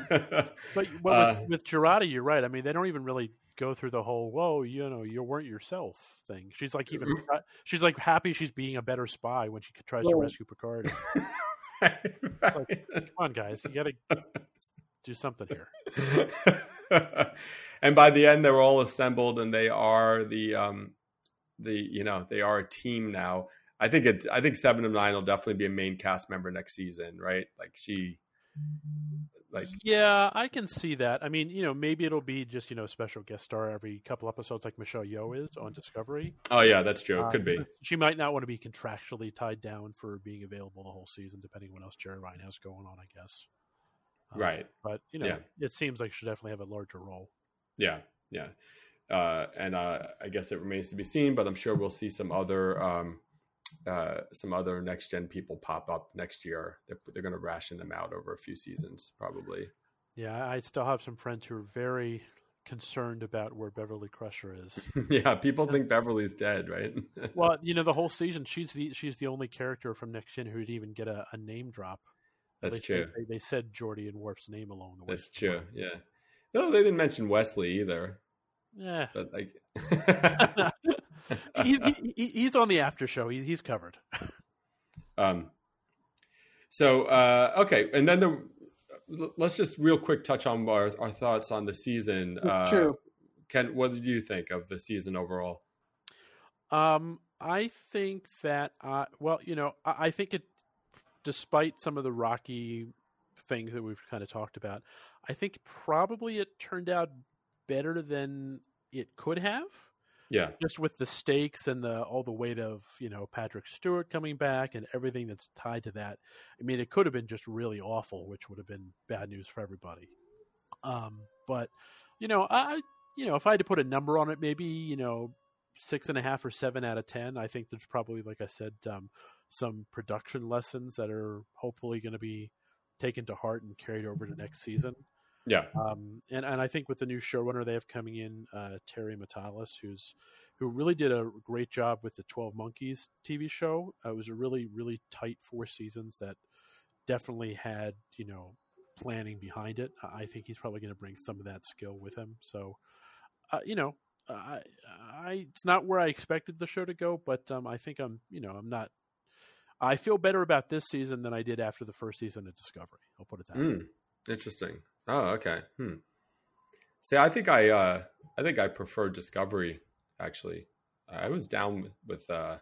But, but Uh, with, with Jurati, you're right. I mean, they don't even really go through the whole "whoa, you know, you weren't yourself" thing. She's like even she's like happy she's being a better spy when she tries to rescue Picard. (laughs) It's like, come on, guys, you got to do something here. (laughs) and by the end, they're all assembled, and they are the um, the you know they are a team now. I think it. I think Seven of Nine will definitely be a main cast member next season, right? Like she, like Yeah, I can see that. I mean, you know, maybe it'll be just you know special guest star every couple episodes, like Michelle Yeoh is on Discovery. oh yeah, that's true. Uh, Could be. She might not want to be contractually tied down for being available the whole season, depending on what else Jeri Ryan has going on. I guess. Um, right. But you know, Yeah. it seems like she should definitely have a larger role. Yeah, yeah. Uh, and uh, I guess it remains to be seen, but I'm sure we'll see some other um, uh, some other next gen people pop up next year. They're, they're going to ration them out over a few seasons, probably. Yeah, I still have some friends who are very concerned about where Beverly Crusher is. (laughs) yeah, people think Beverly's dead, right? (laughs) well, you know, the whole season she's the she's the only character from Next Gen who'd even get a, a name drop. That's they, true. They, they said Geordi and Worf's name along the way. That's true. Yeah. No, they didn't mention Wesley either. Yeah, but like, (laughs) he's, (laughs) he, he's on the after show. He, he's covered. um. So uh, okay, and then the let's just real quick touch on our, our thoughts on the season. Uh, True. Ken, what did you think of the season overall? Um, I think that, uh, well, you know, I, I think it, despite some of the rocky things that we've kind of talked about, I think probably it turned out better than it could have. Yeah. Just with the stakes and the all the weight of you know Patrick Stewart coming back and everything that's tied to that. I mean, it could have been just really awful, which would have been bad news for everybody. Um, but you know, I you know if I had to put a number on it, maybe you know six and a half or seven out of ten. I think there's probably, like I said, um, some production lessons that are hopefully going to be taken to heart and carried over to next season. Yeah. Um, and, and I think with the new showrunner they have coming in, uh, Terry Matalas, who's who really did a great job with the Twelve Monkeys TV show. Uh, it was a really really tight four seasons that definitely had you know planning behind it. I think he's probably going to bring some of that skill with him. So, uh, you know, I, I it's not where I expected the show to go, but um, I think I'm you know I'm not. I feel better about this season than I did after the first season of Discovery. I'll put it that way. Mm, interesting. Oh, okay. Hmm. See, I think I, uh, I think I prefer Discovery. Actually, I was down with, uh,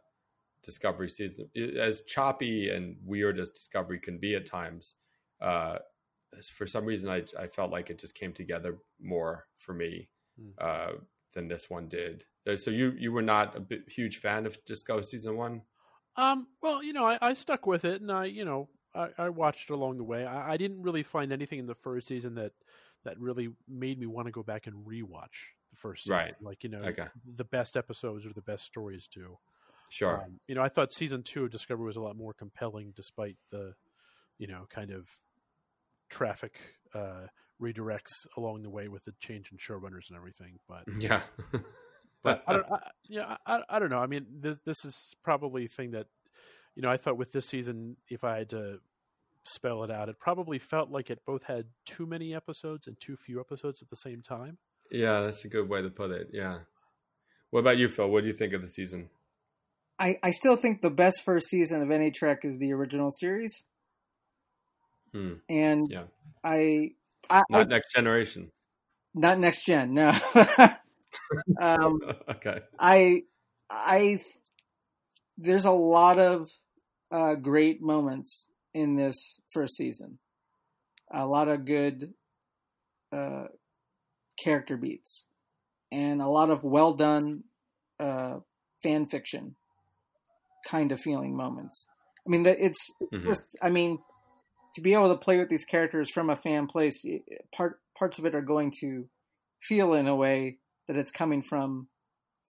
Discovery season as choppy and weird as Discovery can be at times. Uh, for some reason, I, I felt like it just came together more for me uh, than this one did. Uh, So you you were not a huge fan of Disco season one. Um, well, you know, I, I stuck with it, and I, you know, I, I watched along the way. I, I didn't really find anything in the first season that that really made me want to go back and rewatch the first season. Right. Like you know, Okay. the best episodes or the best stories do. Sure. Um, you know, I thought season two of Discovery was a lot more compelling, despite the, you know, kind of traffic uh, redirects along the way with the change in showrunners and everything. But (laughs) Yeah. But I don't, I, yeah, I, I don't know. I mean, this this is probably a thing that, you know, I thought with this season, if I had to spell it out, it probably felt like it both had too many episodes and too few episodes at the same time. Yeah, that's a good way to put it. Yeah. What about you, Phil? What do you think of the season? I, I still think the best first season of any Trek is the original series, Hmm. and Yeah. I, I Not I- next generation. not next gen, no. (laughs) um, (laughs) okay. I I there's a lot of uh, great moments in this first season. A lot of good uh, character beats and a lot of well done uh, fan fiction kind of feeling moments. I mean, that it's Mhm. just. I mean, to be able to play with these characters from a fan place, part parts of it are going to feel in a way that it's coming from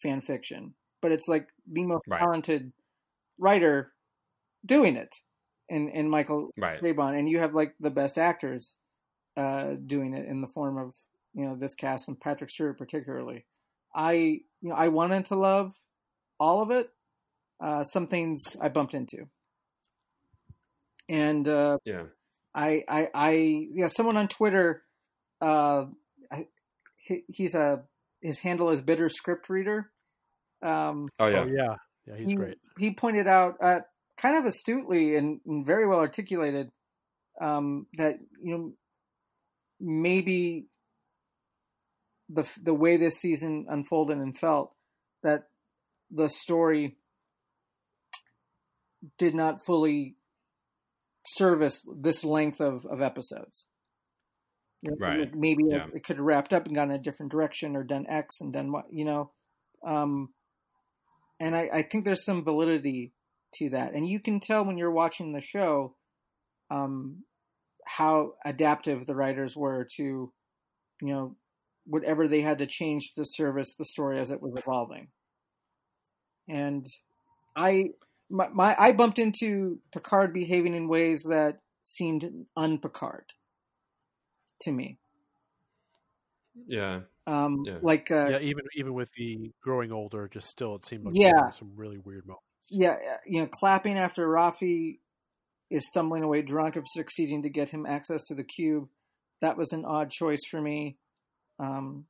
fan fiction, but it's like the most Right. talented writer doing it, in in Michael Right. Chabon, and you have like the best actors uh, doing it in the form of you know this cast and Patrick Stewart particularly. I you know I wanted to love all of it. Uh, some things I bumped into, and uh, Yeah. I, I, I, yeah, someone on Twitter, uh, I, he, he's a, his handle is bitter script reader. Um, Oh yeah. Oh yeah, yeah, he's he, great. He pointed out, uh, kind of astutely and, and very well articulated, um, that, you know, maybe the, the way this season unfolded and felt that the story did not fully service this length of, of episodes. Right. Maybe Yeah. it, it could have wrapped up and gone in a different direction or done X and done what, you know. Um, and I, I think there's some validity to that. And you can tell when you're watching the show um, how adaptive the writers were to, you know, whatever they had to change to service the story as it was evolving. And I my, my I bumped into Picard behaving in ways that seemed un-Picard to me. Yeah. Um, Yeah. like uh, yeah, even even with the growing older, just still it seemed like Yeah. there were some really weird moments. yeah, uh, you know, clapping after Raffi is stumbling away drunk of succeeding to get him access to the cube. That was an odd choice for me. Um,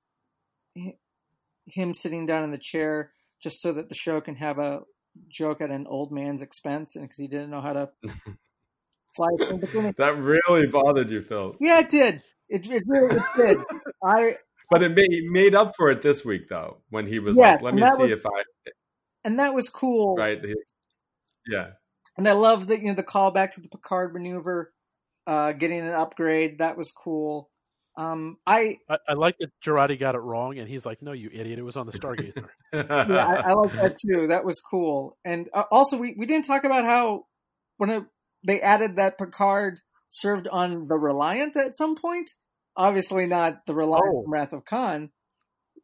him sitting down in the chair just so that the show can have a joke at an old man's expense, and because he didn't know how to (laughs) fly. a plane. But then it- That really bothered you, Phil. yeah, it did. It, it really it did. I (laughs) But it made, made up for it this week, though, when he was Yes, like, "Let me see was- if I." and that was cool. Right. yeah. And I love that you know the callback to the Picard maneuver, uh, getting an upgrade. That was cool. Um, I I, I like that Jurati got it wrong, and he's like, "No, you idiot! It was on the Stargazer." (laughs) yeah, I, I like that too. That was cool. And uh, also, we, we didn't talk about how when it, they added that Picard served on the Reliant at some point. Obviously, not the Reliant Oh. from Wrath of Khan,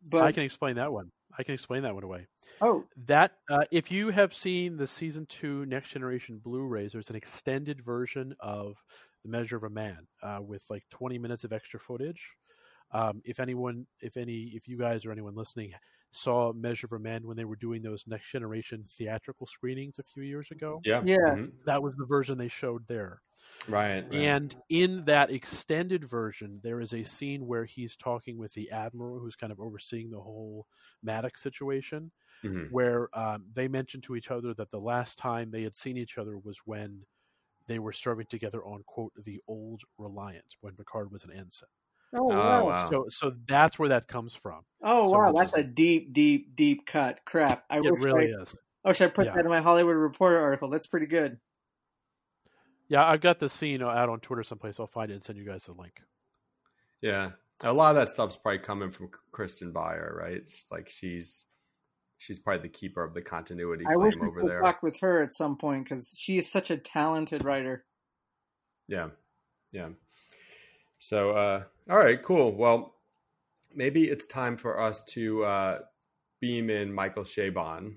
but I can explain that one. I can explain that one away. oh, That uh, if you have seen the season two Next Generation Blu-rays, there's an extended version of The Measure of a Man uh, with like 20 minutes of extra footage. Um, if anyone, if any, if you guys or anyone listening saw Measure of a Man when they were doing those Next Generation theatrical screenings a few years ago, Yeah. Yeah. Mhm. that was the version they showed there. Right. right. And in that extended version, there is a scene where he's talking with the admiral who's kind of overseeing the whole Maddox situation, Mhm. where um, they mentioned to each other that the last time they had seen each other was when they were serving together on quote the old Reliant when Picard was an ensign. Oh, Oh, wow. wow. So so that's where that comes from. Oh So wow, that's a deep, deep, deep cut. Crap! I It really I, is. I wish I put Yeah. that in my Hollywood Reporter article. That's pretty good. Yeah, I've got the scene out on Twitter someplace. I'll find it and send you guys the link. Yeah, a lot of that stuff's probably coming from Kirsten Beyer, right? Just like she's she's probably the keeper of the continuity I wish we over could there. talk with her at some point because she is such a talented writer. Yeah, yeah. So, uh, all right, cool. Well, maybe it's time for us to uh, beam in Michael Chabon,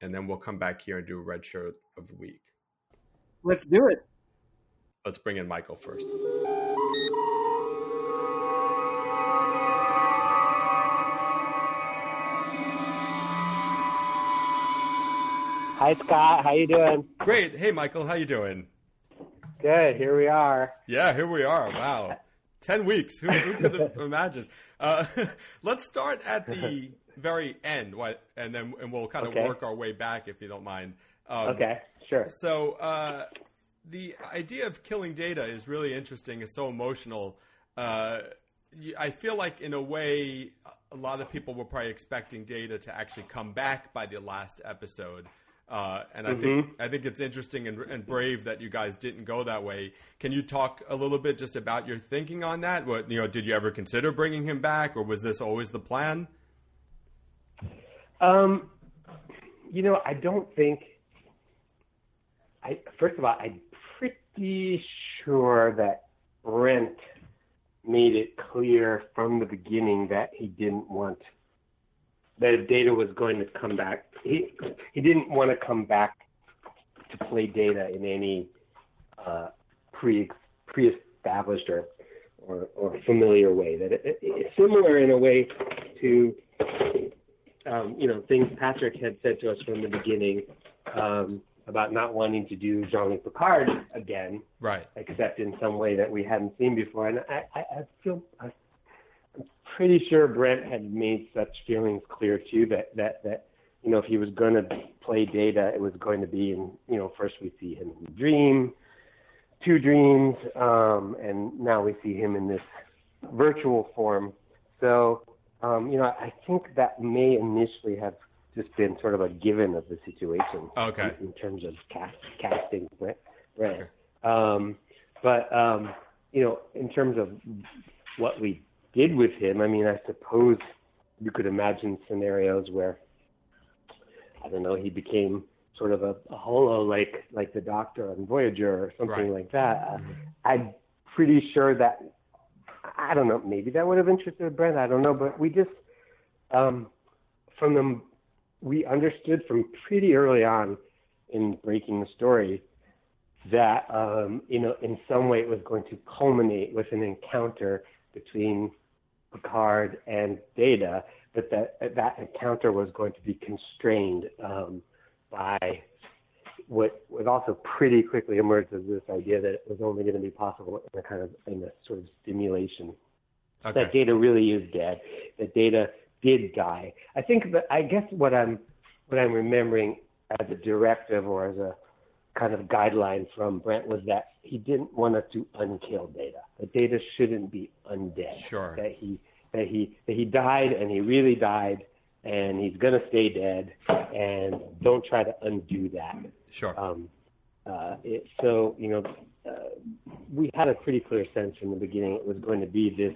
and then we'll come back here and do a red shirt of the week. Let's do it. Let's bring in Michael first. Hi Scott, how you doing? Great. Hey, Michael, how you doing? Good. Here we are. Yeah, here we are. Wow. 10 weeks. Who, who could (laughs) have imagined? Uh, (laughs) let's start at the (laughs) very end, what, and then and we'll kind of Okay. work our way back, if you don't mind. Um, Okay, sure. So uh, the idea of killing data is really interesting. It's so emotional. Uh, I feel like, in a way, a lot of people were probably expecting data to actually come back by the last episode. Uh, and I think I think it's interesting and, and brave that you guys didn't go that way. Can you talk a little bit just about your thinking on that? What you know, did you ever consider bringing him back, or was this always the plan? Um, you know, I don't think. I first of all, I'm pretty sure that Brent made it clear from the beginning that he didn't want that if Data was going to come back, he he didn't want to come back to play Data in any uh, pre pre-established or, or or familiar way. That it, it, it's similar in a way to um, you know things Patrick had said to us from the beginning um, about not wanting to do Jean-Luc Picard again, Right. except in some way that we hadn't seen before. And I, I, I feel I'm pretty sure Brent had made such feelings clear too that that that you know if he was going to play Data, it was going to be in you know first we see him in Dream, two dreams, um, and now we see him in this virtual form. So um, you know I think that may initially have just been sort of a given of the situation. Okay. In, in terms of cast, casting Brent. Brent. Um, but um, you know, in terms of what we did with him, I mean, I suppose you could imagine scenarios where I don't know, he became sort of a, a holo like like the Doctor on Voyager or something Right. like that. Uh, I pretty sure that I don't know, maybe that would have interested Brent. I don't know, but we just um, from the we understood from pretty early on in breaking the story that um, you know in some way it was going to culminate with an encounter between Picard and Data, but that that encounter was going to be constrained um, by what was also pretty quickly emerged as this idea that it was only going to be possible in a kind of in a sort of stimulation. Okay. That Data really is dead. That Data did die. I think that I guess what I'm what I'm remembering as a directive or as a kind of guideline from Brent was that he didn't want us to unkill Data. That Data shouldn't be undead. Sure. That he that he that he died and he really died and he's gonna stay dead and don't try to undo that. Sure. Um, uh, it, so you know, uh, we had a pretty clear sense from the beginning it was going to be this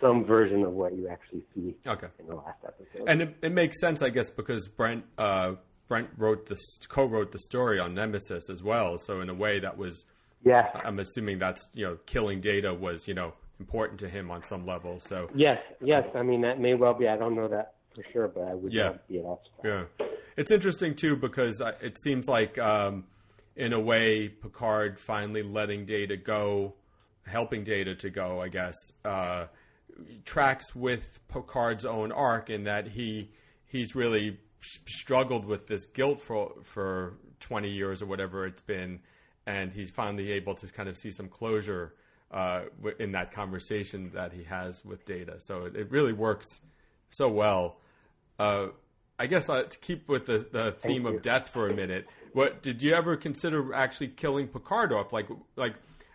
some version of what you actually see Okay. in the last episode. And it, it makes sense, I guess, because Brent uh, Brent wrote this co-wrote the story on Nemesis as well. So in a way, that was Yeah. I'm assuming that's you know killing Data was you know important to him on some level. So Yes, yes. I mean that may well be. I don't know that for sure, but I would Yeah. be at all Yeah, it's interesting too because it seems like, um, in a way, Picard finally letting Data go, helping Data to go, I guess, uh, tracks with Picard's own arc in that he he's really struggled with this guilt for for twenty years or whatever it's been, and he's finally able to kind of see some closure uh, in that conversation that he has with Data. So it, it really works so well. Uh, I guess uh, to keep with the, the theme of death for a minute, what did you ever consider actually killing Picard off? Like, like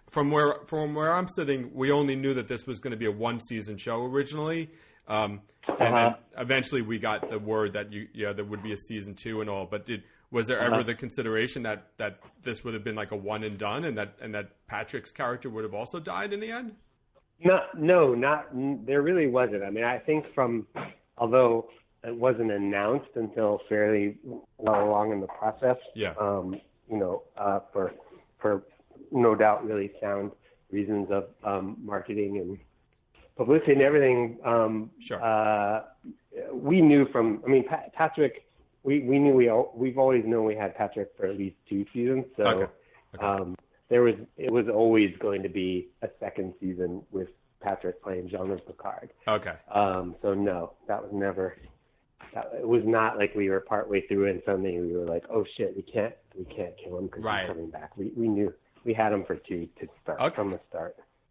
from where from where I'm sitting, we only knew that this was going to be a one season show originally, um, and then Uh-huh. eventually we got the word that you yeah there would be a season two and all. But did was there ever the consideration that that this would have been like a one and done, and that and that Patrick's character would have also died in the end? No, no, not n- there. Really wasn't. I mean, I think from although it wasn't announced until fairly well along in the process. Yeah. Um, you know, uh, for for no doubt really sound reasons of um, marketing and publicity and everything. Um, sure. Uh, we knew from. I mean, pa- Patrick. We we knew we al- we've always known we had Patrick for at least two seasons. So. Okay. Um, there was it was always going to be a second season with Patrick playing Jean-Luc Picard. Okay. Um, so no, that was never. That, it was not like we were partway through and suddenly we were like, oh shit, we can't we can't kill him because Right. he's coming back. We we knew we had him for two to start from the start.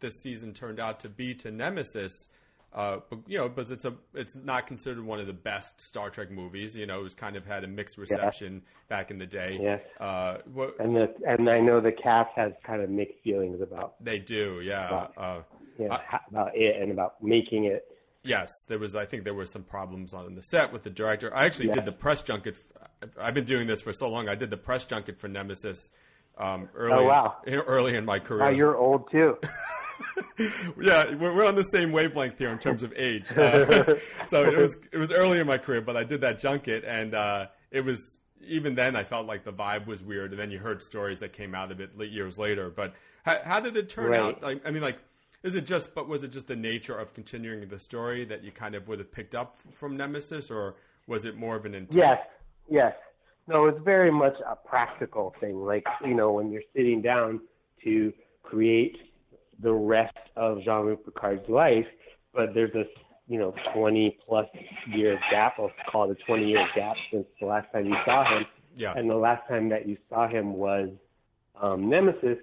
this season turned out to be to Nemesis. Uh, but, you know, because it's a it's not considered one of the best Star Trek movies. You know, it was kind of had a mixed reception back in the day. Yes. Uh, what, And the and I know the cast has kind of mixed feelings about they do, yeah. About- Uh, know, ha- about it and about making it. Yes, there was. I think there were some problems on the set with the director. I actually Yeah. did the press junket. I've been doing this for so long. I did the press junket for Nemesis um, early. Oh, wow. Early in my career. Wow, you're old too. (laughs) (laughs) yeah, we're, we're on the same wavelength here in terms of age. Uh, (laughs) so it was it was early in my career, but I did that junket, and uh, it was even then I felt like the vibe was weird. And then you heard stories that came out of it years later. But how, how did it turn Right. out? Like, I mean, like, is it just? But was it just the nature of continuing the story that you kind of would have picked up from Nemesis, or was it more of an intent? Yes, yes. no, it's very much a practical thing. Like you know, when you're sitting down to create the rest of Jean-Luc Picard's life, but there's a you know 20 plus year gap. I'll call it a 20 year gap since the last time you saw him. Yeah. And the last time that you saw him was um, Nemesis.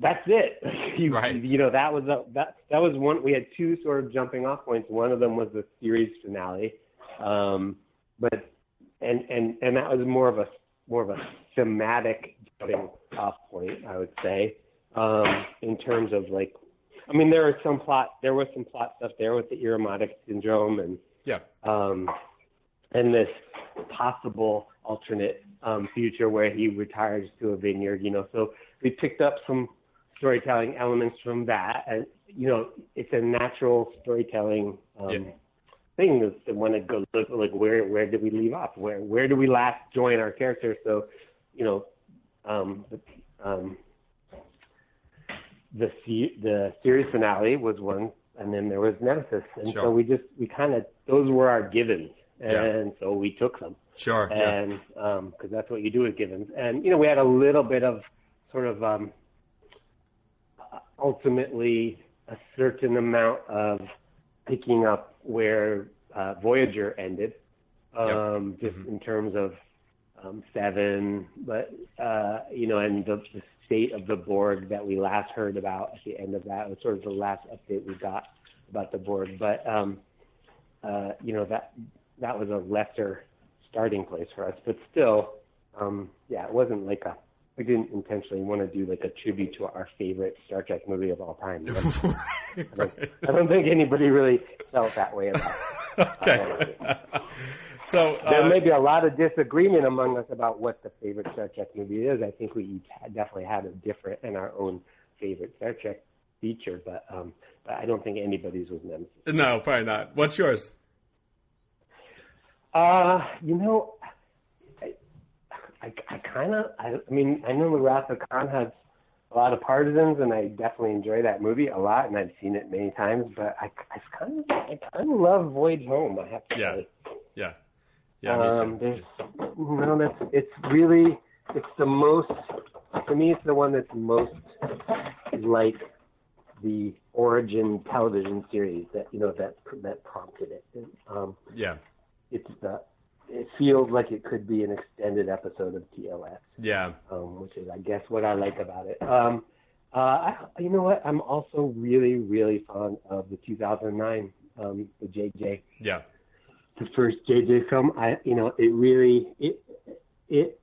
That's it. (laughs) you, Right. you know that was a, that that was one. We had two sort of jumping off points. One of them was the series finale, um, but and and and that was more of a more of a thematic jumping off point, I would say, um, in terms of like. I mean, there was some plot. There was some plot stuff there with the Irumodic syndrome and Yeah. um, and this possible alternate um, future where he retires to a vineyard. You know, so we picked up some storytelling elements from that, and you know, it's a natural storytelling um, Yeah. thing that- that when it goes look like where where did we leave off? Where where do we last join our characters? So, you know, um, the, um, the the series finale was one, and then there was Nemesis, and Sure. so we just we kind of those were our givens, Yeah. and so we took them, Sure. yeah. and because that's what you do with givens, and you know we had a little bit of sort of um, ultimately a certain amount of picking up where uh, Voyager ended, um, just in terms of um, seven, but uh, you know, and the, the state of the Borg that we last heard about at the end of that It was sort of the last update we got about the Borg. But um, uh, you know that that was a lesser starting place for us, but still, um, yeah, it wasn't like a. We didn't intentionally want to do like a tribute to our favorite Star Trek movie of all time. (laughs) I don't, I don't think anybody really felt that way about. (laughs) Okay. So there uh, may be a lot of disagreement among us about what the favorite Star Trek movie is. I think we each definitely had a different and our own favorite Star Trek feature, but um, but I don't think anybody's was Nemesis. no, probably not. What's yours? Uh, you know, I I, I kind of I, I mean I know the Wrath of Khan has a lot of partisans, and I definitely enjoy that movie a lot, and I've seen it many times. But I I kind of I kind of love Voyage Home. I have to Yeah. say. Yeah. Yeah, um. There's, you know, that's it's really it's the most to me. It's the one that's most like the origin television series that you know that that prompted it. And, um, Yeah. it's the it feels like it could be an extended episode of TOS, Yeah. um, which is I guess what I like about it. Um, uh, I, you know what? I'm also really really fond of the 2009 um, the JJ Yeah. The first JJ film, I you know it really it it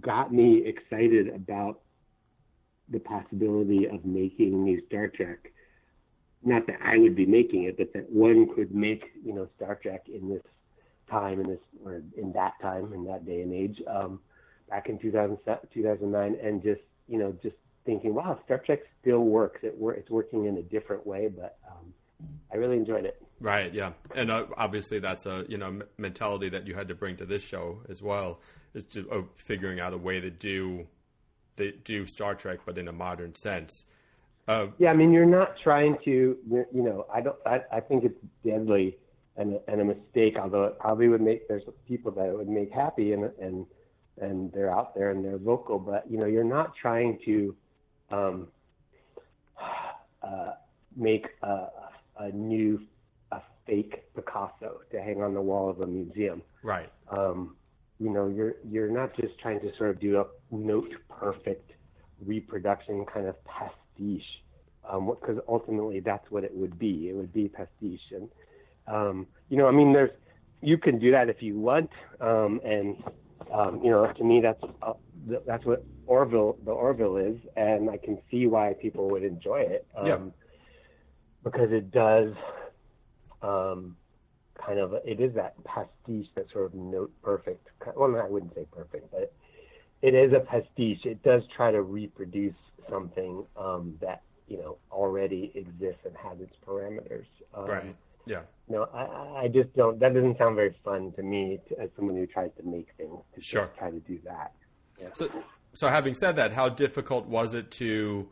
got me excited about the possibility of making new Star Trek. Not that I would be making it, but that one could make you know Star Trek in this time, in this or in that time, in that day and age, um, back in 2000, 2009, and just you know just thinking, wow, Star Trek still works. It wor- it's working in a different way, but um, I really enjoyed it. Right. Yeah. And uh, obviously, that's a you know mentality that you had to bring to this show as well, is to uh, figuring out a way to do they do Star Trek, but in a modern sense. Uh, Yeah, I mean, you're not trying to, you know, I don't, I, I think it's deadly and a, and a mistake. Although it probably would make there's people that it would make happy and and and they're out there and they're vocal, but you know, you're not trying to um, (sighs) uh, make a, a new fake Picasso to hang on the wall of a museum right. um, you know, you're you're not just trying to sort of do a note perfect reproduction kind of pastiche, because ultimately that's what it would be. It would be pastiche, and um, you know, I mean, there's you can do that if you want, um, and um, you know, to me, that's uh, that's what Orville the Orville is, and I can see why people would enjoy it. Um, Yeah. because it does um, kind of it is that pastiche that sort of note perfect. Well, I wouldn't say perfect, but it is a pastiche. It does try to reproduce something um, that you know already exists and has its parameters. Um, Right. Yeah. No, I- I, just don't. That doesn't sound very fun to me to, as someone who tries to make things. To Sure. try to do that. Yeah. So, so having said that, how difficult was it to,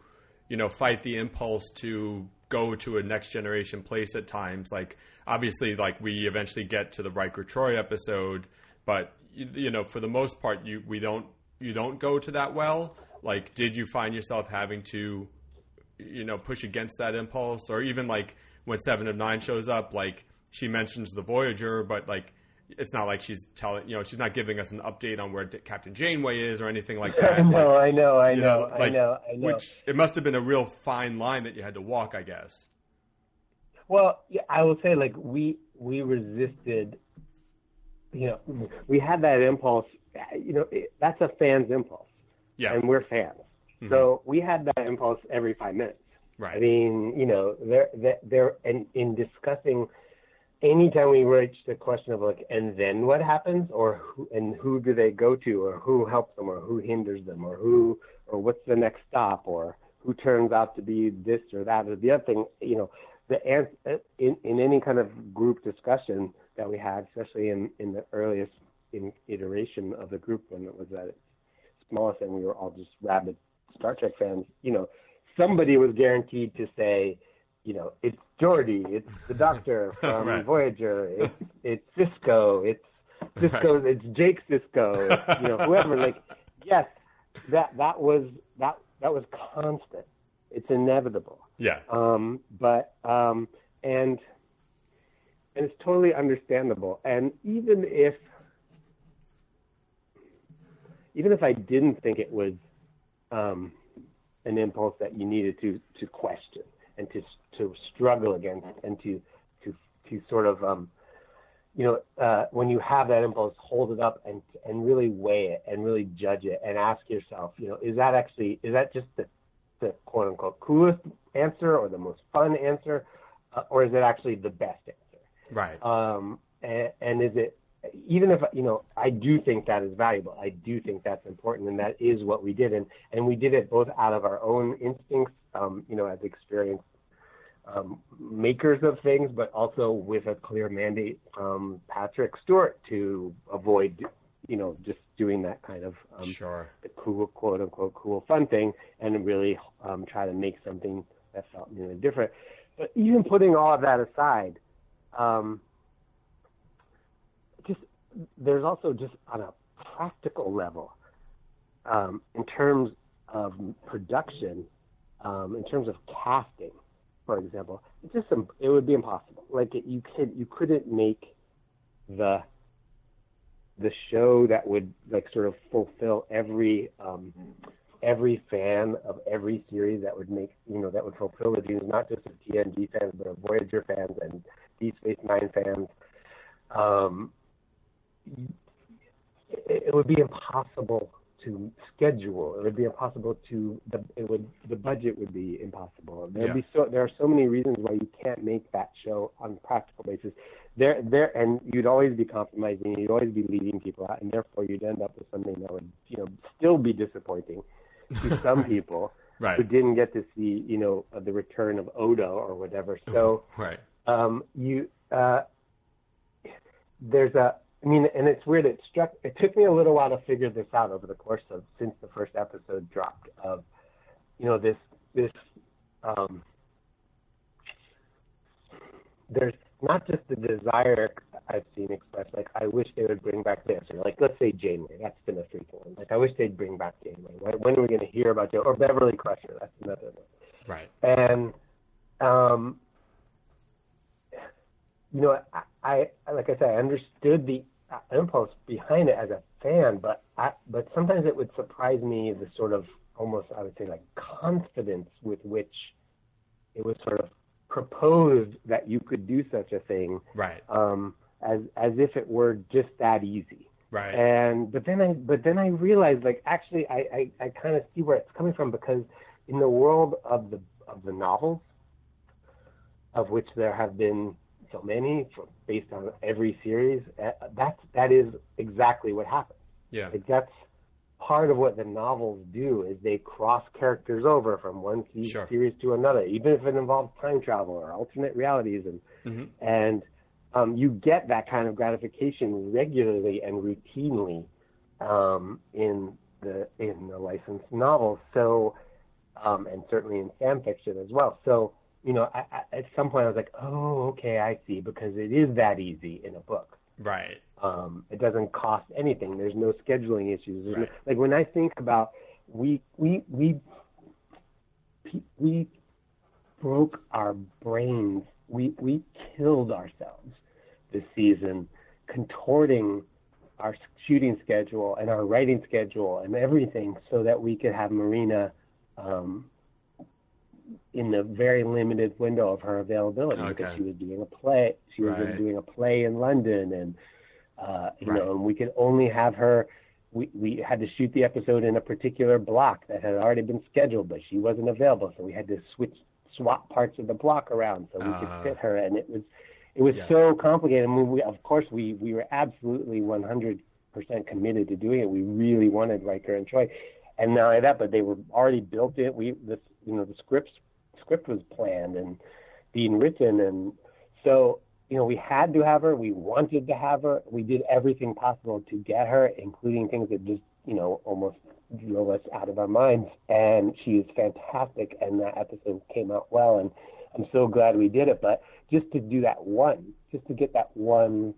you know, fight the impulse to go to a next generation place at times? Like, obviously, like we eventually get to the Riker Troi episode, but you, you know, for the most part, you we don't you don't go to that well. Like, did you find yourself having to, you know, push against that impulse, or even like when Seven of Nine shows up, like she mentions the Voyager, but like it's not like she's telling you know she's not giving us an update on where Captain Janeway is or anything like that. (laughs) I know, like, I know, I you know, like, I know, I know. Which it must have been a real fine line that you had to walk, I guess. Well, yeah, I will say like we we resisted. You know, we had that impulse. You know, it, that's a fan's impulse. Yeah. And we're fans, Mhm. so we had that impulse every five minutes. Right. I mean, you know, there, there, and in discussing, anytime we reach the question of like, and then what happens, or who, and who do they go to, or who helps them, or who hinders them, or who, or what's the next stop, or who turns out to be this or that or the other thing, you know, the answer in in any kind of group discussion that we had, especially in in the earliest in iteration of the group when it was at its smallest and we were all just rabid Star Trek fans, you know, somebody was guaranteed to say, you know, it's Geordi, it's the Doctor (laughs) from Right. Voyager, it's it's Sisko, it's (laughs) Sisko, it's Jake Sisko, it's, you know, whoever. (laughs) Like, yes, that that was that that was constant. It's inevitable. Yeah. Um, but um, and and it's totally understandable. And even if even if I didn't think it was um, an impulse that you needed to to question and to to struggle against and to to to sort of um, you know uh, when you have that impulse, hold it up and and really weigh it and really judge it and ask yourself, you know, is that actually is that just the the quote unquote coolest answer or the most fun answer, uh, or is it actually the best answer? Right. Um, and, and is it even if you know I do think that is valuable. I do think that's important, and that is what we did, and and we did it both out of our own instincts, um, you know, as experienced um, makers of things, but also with a clear mandate from Patrick Stewart to avoid, you know, just doing that kind of um, sure. the cool, quote unquote, cool, fun thing, and really um, try to make something that felt really different. But even putting all of that aside, um, just there's also just on a practical level, um, in terms of production, um, in terms of casting, for example, it's just it would be impossible. Like it, you could you couldn't make the the show that would like sort of fulfill every um, every fan of every series that would make you know that would fulfill the dreams not just of TNG fans but of Voyager fans and Deep Space Nine fans. Um, it, it would be impossible to schedule. It would be impossible to the it would the budget would be impossible. There'd Yeah. be so there are so many reasons why you can't make that show on a practical basis. There there and you'd always be compromising. You'd always be leaving people out, and therefore you'd end up with something that would you know still be disappointing to (laughs) some people Right. who didn't get to see you know the return of Odo or whatever. So Right. um, you uh, there's a I mean, and it's weird. It struck. It took me a little while to figure this out over the course of since the first episode dropped. Of you know this this um, there's not just the desire I've seen expressed. Like I wish they would bring back this, or like let's say Janeway. That's been a frequent one. Like I wish they'd bring back Janeway. When, when are we going to hear about Janeway? Or Beverly Crusher? That's another one. Right. And um, you know, I, I like I said, I understood the uh, impulse behind it as a fan, but I, but sometimes it would surprise me the sort of almost I would say like confidence with which it was sort of proposed that you could do such a thing, Right. um, as as if it were just that easy. Right. And but then I but then I realized like actually I I, I kind of see where it's coming from because in the world of the of the novels, of which there have been so many for, based on every series, uh, that's that is exactly what happens. Yeah. Like that's part of what the novels do is they cross characters over from one Sure. series to another, even if it involves time travel or alternate realities and Mhm. and um, you get that kind of gratification regularly and routinely um, in the in the licensed novels. So, um, and certainly in fan fiction as well. So, you know, I, I, at some point I was like, oh, okay, I see, because it is that easy in a book. Right. Um, it doesn't cost anything. There's no scheduling issues. Right. No, like when I think about we we we we broke our brains. We we killed ourselves this season, contorting our shooting schedule and our writing schedule and everything so that we could have Marina um, in the very limited window of her availability okay. because she was doing a play. She was right. doing a play in London, and uh, you right. know, and we could only have her. We we had to shoot the episode in a particular block that had already been scheduled, but she wasn't available, so we had to switch swap parts of the block around so we uh, could fit her, and it was it was yeah. so complicated. I mean, we, of course, we we were absolutely 100% committed to doing it. We really wanted Riker and Troi, and not only that, but they were already built in. We this you know the scripts script was planned and being written, and so you know we had to have her. We wanted to have her. We did everything possible to get her, including things that just you know almost drove us out of our minds. And she is fantastic, and that episode came out well, and I'm so glad we did it. But just to do that one, just to get that one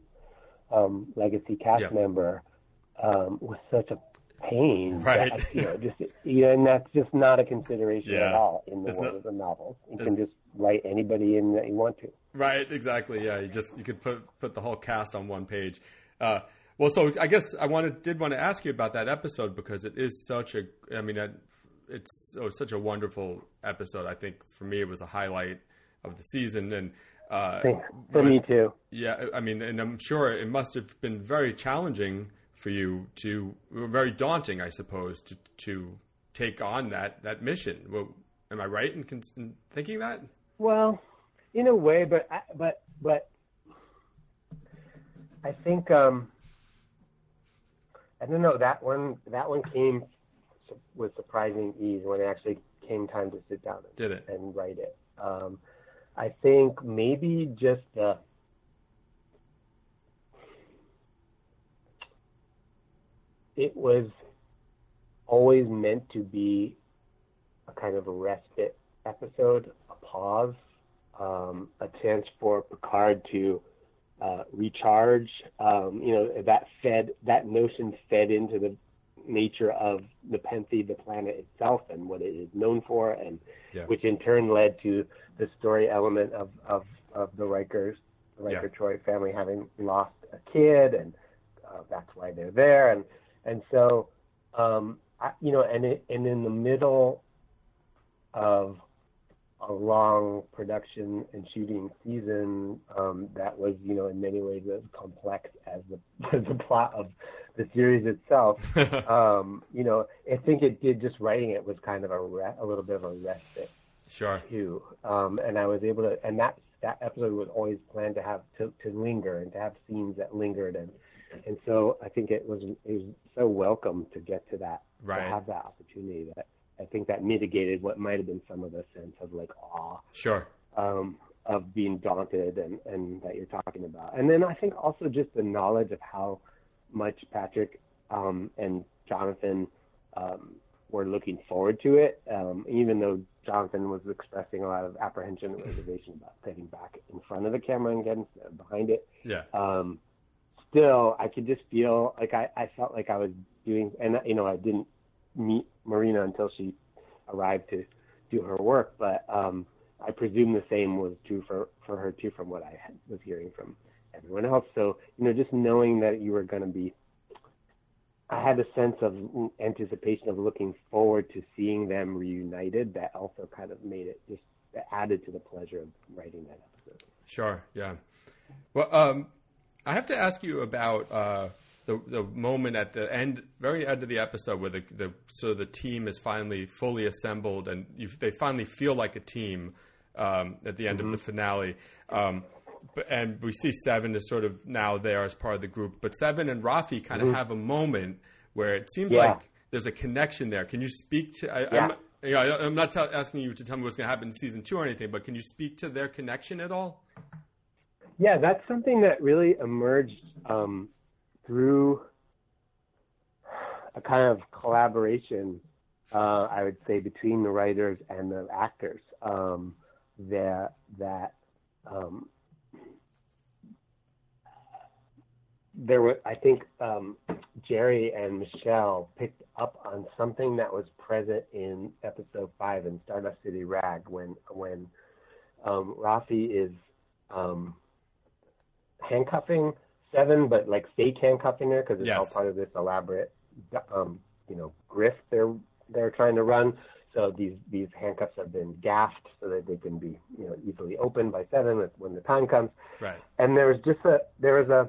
um, legacy cast yeah. member um, was such a pain. Right. That, you know, just you know, and that's just not a consideration yeah. at all in the it's world not, of the novels. You can just write anybody in that you want to. Right. Exactly. Yeah. You just you could put put the whole cast on one page. Uh, well, so I guess I wanted did want to ask you about that episode because it is such a. I mean, it's oh, such a wonderful episode. I think for me it was a highlight of the season and. Uh, for was, me too. Yeah, I mean, and I'm sure it must have been very challenging for you to very daunting, I suppose, to to take on that that mission. Well, am I right in, in thinking that? Well, in a way, but but but I think um, I don't know that one. That one came with surprising ease when it actually came time to sit down and, Did it? and write it. Um, I think maybe just the it was always meant to be a kind of a respite episode, a pause, um, a chance for Picard to uh, recharge. Um, you know, that fed that notion fed into the nature of Nepenthe, the planet itself, and what it is known for, and yeah. which in turn led to the story element of of, of the Rikers, the Riker yeah. Troi family having lost a kid, and uh, that's why they're there, and and so, um, I, you know, and it, and in the middle of a long production and shooting season um, that was, you know, in many ways as complex as the (laughs) as the plot of the series itself. (laughs) um, you know, I think it did just writing it was kind of a re- a little bit of a respite. Sure. Too, um, and I was able to, and that that episode was always planned to have to to linger and to have scenes that lingered and and so I think it was it was so welcome to get to that right. to have that opportunity that I think that mitigated what might have been some of the sense of like awe sure. um, of being daunted and and that you're talking about. And then I think also just the knowledge of how much Patrick um, and Jonathan um, were looking forward to it um, even though Jonathan was expressing a lot of apprehension and reservation about getting back in front of the camera and getting behind it. Yeah. Um, still, I could just feel like I, I felt like I was doing, and you know, I didn't meet Marina until she arrived to do her work, but um, I presume the same was true for for her too, from what I was hearing from everyone else. So you know, just knowing that you were going to be, I had a sense of anticipation of looking forward to seeing them reunited. That also kind of made it just added to the pleasure of writing that episode. Sure. Yeah. Well, um, I have to ask you about uh, the the moment at the end, very end of the episode, where the the so the team is finally fully assembled and you, they finally feel like a team um, at the end mm-hmm. of the finale. Um, and we see Seven is sort of now there as part of the group, but Seven and Raffi kind of mm-hmm. have a moment where it seems yeah. like there's a connection there. Can you speak to? I, yeah. I'm, you know, I'm not t- asking you to tell me what's going to happen in season two or anything, but can you speak to their connection at all? Yeah, that's something that really emerged um, through a kind of collaboration, uh, I would say, between the writers and the actors. Um, that that um, there were I think um, Jeri and Michelle picked up on something that was present in episode five in Stardust City Rag when when um, Raffi is um, handcuffing Seven, but like fake handcuffing her because it's Yes. all part of this elaborate um, you know grift they're they're trying to run. So these these handcuffs have been gaffed so that they can be you know easily opened by Seven when the time comes. Right. And there was just a there was a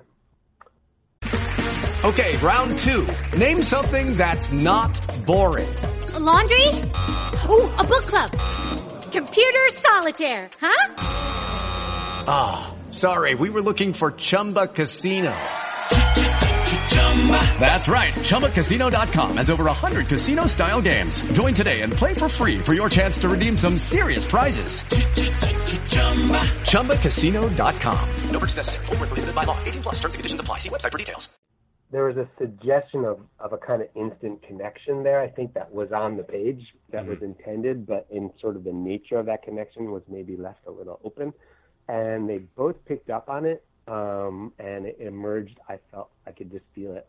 Okay, round two. Name something that's not boring. laundry? Ooh, a book club. Computer solitaire, huh? Ah, sorry, we were looking for Chumba Casino. That's right, ChumbaCasino.com has over 100 casino style games. Join today and play for free for your chance to redeem some serious prizes. ChumbaCasino.com. No purchase necessary. Void where prohibited by law. 18 plus terms and conditions apply. See website for details. there was a suggestion of, of a kind of instant connection there. I think that was on the page that was mm-hmm. intended, but in sort of the nature of that connection was maybe left a little open. And they both picked up on it, um, and it emerged. I felt I could just feel it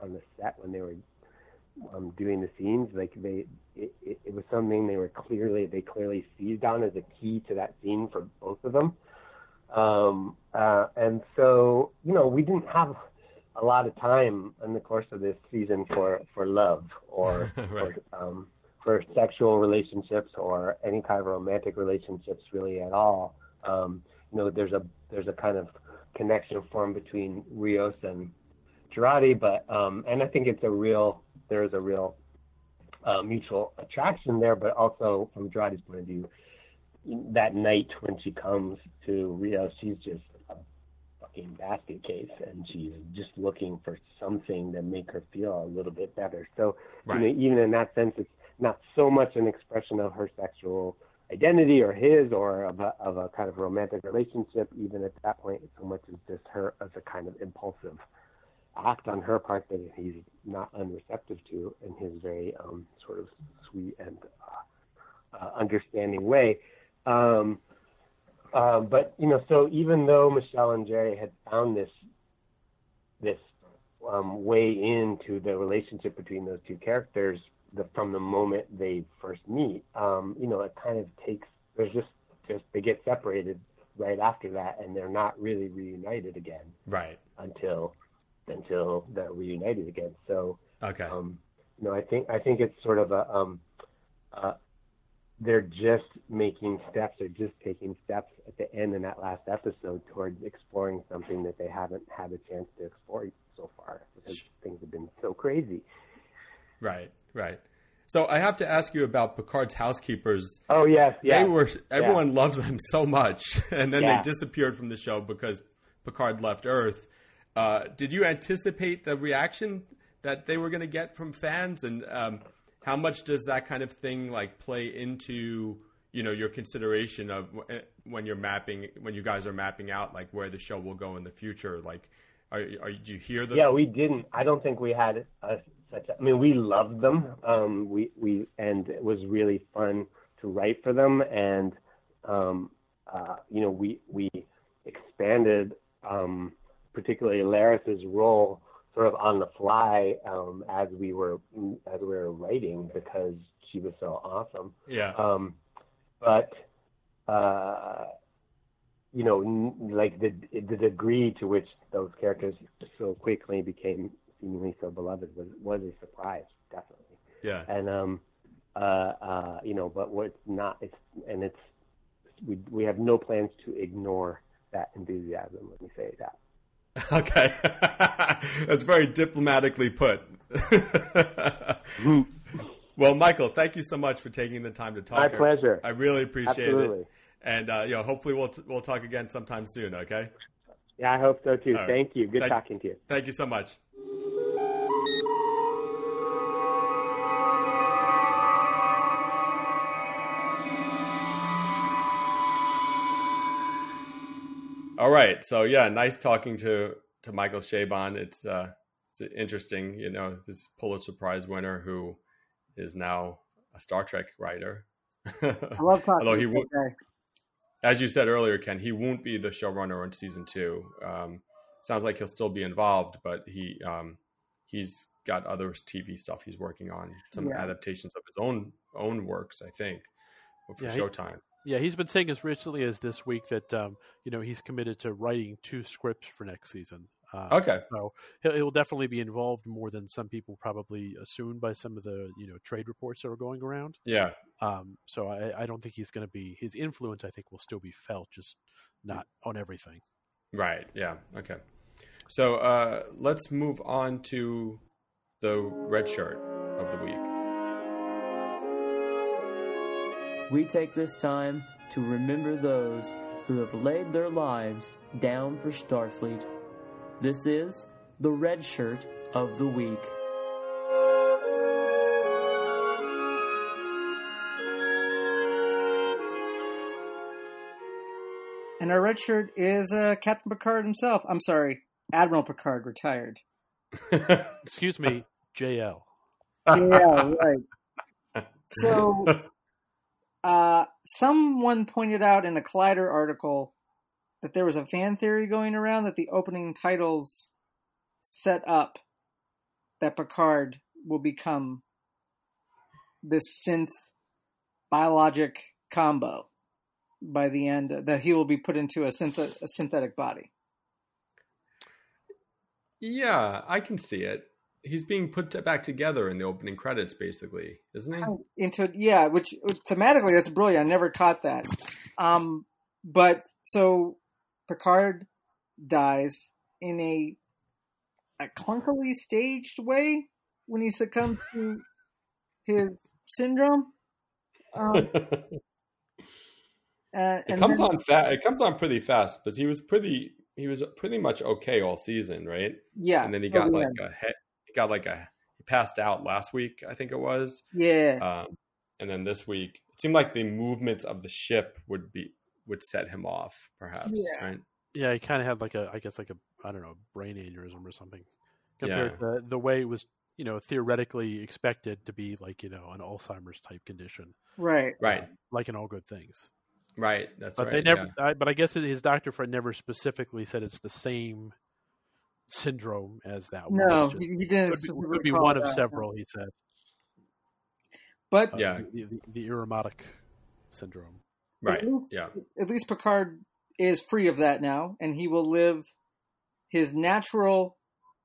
on the set when they were um, doing the scenes. Like they, it, it, it was something they were clearly they clearly seized on as a key to that scene for both of them. Um, uh, and so you know we didn't have a lot of time in the course of this season for for love or (laughs) Right. for, um, for sexual relationships or any kind of romantic relationships really at all. Um, you know, there's a there's a kind of connection formed between Rios and Jurati, but um, and I think it's a real there is a real uh, mutual attraction there, but also from Jurati's point of view, that night when she comes to Rios, she's just a fucking basket case, and she's just looking for something to make her feel a little bit better. So, Right. you know, even in that sense, it's not so much an expression of her sexual identity or his or of a, of a kind of romantic relationship. Even at that point, so much as just her as a kind of impulsive act on her part that he's not unreceptive to in his very um, sort of sweet and uh, uh, understanding way. Um, uh, but you know, so even though Michelle and Jeri had found this this um, way into the relationship between those two characters the, from the moment they first meet, um, you know, it kind of takes. There's just just they get separated right after that, and they're not really reunited again Right. until until they're reunited again. So Okay. um, you know, I think I think it's sort of a um, uh, they're just making steps. They're just taking steps at the end in that last episode towards exploring something that they haven't had a chance to explore so far because things have been so crazy. Right, right. So I have to ask you about Picard's housekeepers. Oh yes, yeah. They were everyone loved them so much, (laughs) and then Yeah. they disappeared from the show because Picard left Earth. Uh, did you anticipate the reaction that they were going to get from fans, and um, how much does that kind of thing like play into you know your consideration of when you're mapping when you guys are mapping out like where the show will go in the future? Like, are, are do you hear the yeah, we didn't. I don't think we had a, such. A, I mean, we loved them. Um, we we and it was really fun to write for them, and um, uh, you know, we we expanded, um, particularly Laris's role, sort of on the fly um, as we were as we were writing because she was so awesome. Yeah. Um, but uh, you know, n- like the the degree to which those characters so quickly became seemingly so beloved was was a surprise, definitely. Yeah. And um, uh, uh, you know, but what's not, it's and it's we we have no plans to ignore that enthusiasm. Let me say that. (laughs) Okay, (laughs) that's very diplomatically put. (laughs) well, Michael, thank you so much for taking the time to talk. My here. pleasure. I really appreciate Absolutely. it. And uh, you know, hopefully we'll t- we'll talk again sometime soon. Okay. Yeah, I hope so too. All right. Thank you. Good Thank- talking to you. Thank you so much. All right. So yeah, nice talking to to Michael Chabon. It's uh it's interesting, you know, this Pulitzer Prize winner who is now a Star Trek writer. (laughs) I love talking Although he to won't, that guy. As you said earlier, Ken, he won't be the showrunner on season two. Um, sounds like he'll still be involved, but he um, he's got other TV stuff he's working on, some Yeah. adaptations of his own own works, I think, for Yeah, he- Showtime. Yeah, he's been saying as recently as this week that um, you know he's committed to writing two scripts for next season. Uh, Okay. so he'll, he'll definitely be involved more than some people probably assumed by some of the you know trade reports that are going around. Yeah. Um, so I, I don't think he's going to be his influence. I think will still be felt, just not on everything. Right. Yeah. Okay. So uh, let's move on to the red shirt of the week. We take this time to remember those who have laid their lives down for Starfleet. This is the red shirt of the week. And our red shirt is uh, Captain Picard himself. I'm sorry, Admiral Picard retired. (laughs) Excuse me, JL. yeah, right. (laughs) So, uh, someone pointed out in a Collider article that there was a fan theory going around that the opening titles set up that Picard will become this synth biologic combo by the end, that he will be put into a, synth- a synthetic body. Yeah, I can see it. He's being put to- back together in the opening credits, basically, isn't he? into yeah, which thematically that's brilliant. I never caught that. Um, but so Picard dies in a a clunkily staged way when he succumbs to his syndrome. Um, (laughs) uh, It comes on fast. It comes on pretty fast, but he was pretty. He was pretty much okay all season, right? Yeah, and then he got the like a he- he got like a he passed out last week, I think it was. Yeah. Um, and then this week, it seemed like the movements of the ship would be would set him off, perhaps. Yeah. Right? Yeah, he kind of had like a, I guess like a, I don't know, brain aneurysm or something, compared Yeah. to the way it was, you know, theoretically expected to be like, you know, an Alzheimer's type condition, Right. Right. like in all good things. Right. That's but right. they never, yeah. I, but I guess his doctor friend never specifically said it's the same syndrome as that. one. No, just- he- he didn't would be, specifically could be one of that, several. He said. But Uh, Yeah. the, the, the Irumodic syndrome. Right. At least, Yeah. At least Picard is free of that now, and he will live his natural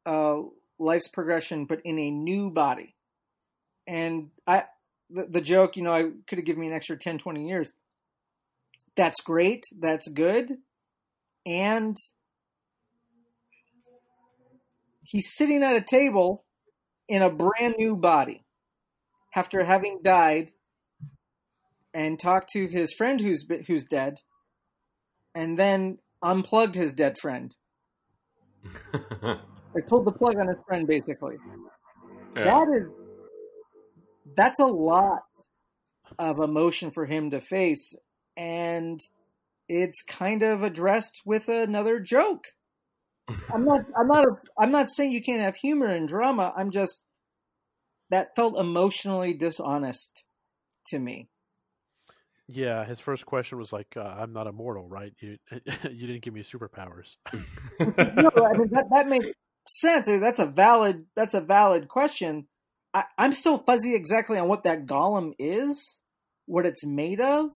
uh, life's progression, but in a new body. And I, the, the joke, you know, I could have given me an extra 10, 20 years. That's great. That's good. And he's sitting at a table in a brand new body after having died and talked to his friend who's who's dead, and then unplugged his dead friend. (laughs) Like pulled the plug on his friend, basically. That is that's a lot of emotion for him to face, and it's kind of addressed with another joke. I'm not. I'm not. A, I'm not saying you can't have humor and drama. I'm just that felt emotionally dishonest to me. Yeah, his first question was like, uh, "I'm not immortal, right? You (laughs) you didn't give me superpowers." no, I mean that that makes sense. That's a valid. That's a valid question. I, I'm still fuzzy exactly on what that golem is, what it's made of.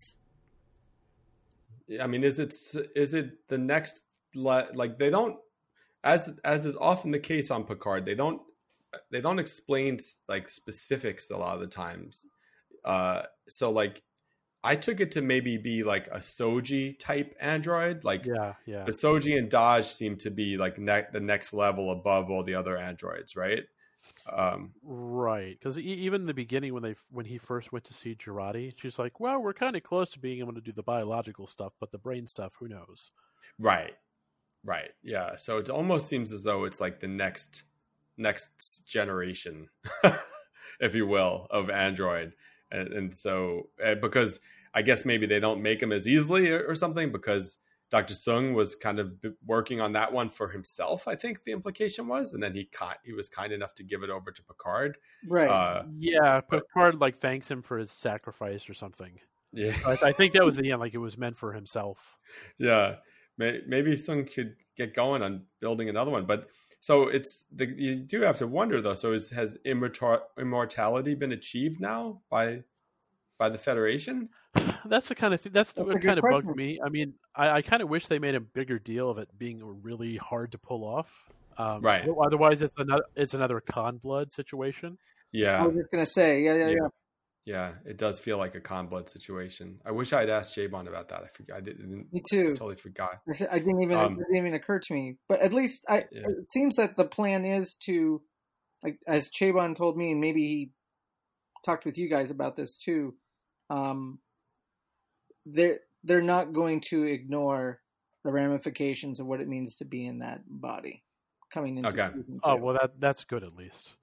I mean, is it is it the next like they don't as as is often the case on Picard they don't they don't explain like specifics a lot of the times. Uh, so like I took it to maybe be like a Soji type android. Like yeah, yeah. the Soji and Dahj seem to be like ne- the next level above all the other androids, right? Um, Right, because even in the beginning when they when he first went to see Jurati, she's like, "Well, we're kind of close to being able to do the biological stuff, but the brain stuff, who knows?" Right. Right. Yeah. So it almost seems as though it's like the next next generation, (laughs) if you will, of Android. And, and so uh, because I guess maybe they don't make them as easily or, or something because Dr. Soong was kind of working on that one for himself, I think the implication was, and then he ki- he was kind enough to give it over to Picard. Right. Uh, yeah, Picard like thanks him for his sacrifice or something. Yeah. I, I think that was the end. Like it was meant for himself. Yeah. maybe Soong could get going on building another one. But so it's the, you do have to wonder though. So is, has immortal, immortality been achieved now by by the Federation? That's the kind of thing. That's, that's what kind of bugged me. I mean, I, I kind of wish they made a bigger deal of it being really hard to pull off. Um, right. Otherwise, it's another it's another Khan blood situation. Yeah. I was just gonna say, yeah, yeah, yeah. yeah. Yeah, it does feel like a Khan blood situation. I wish I'd asked Chabon about that. I forgot. I didn't. Me too. Totally forgot. I didn't even. Um, it didn't even occur to me. But at least I. Yeah. It seems that the plan is to, like, as Chabon told me, and maybe he talked with you guys about this too. Um, they're they're not going to ignore the ramifications of what it means to be in that body coming into. Okay. season Oh two. well, that that's good at least.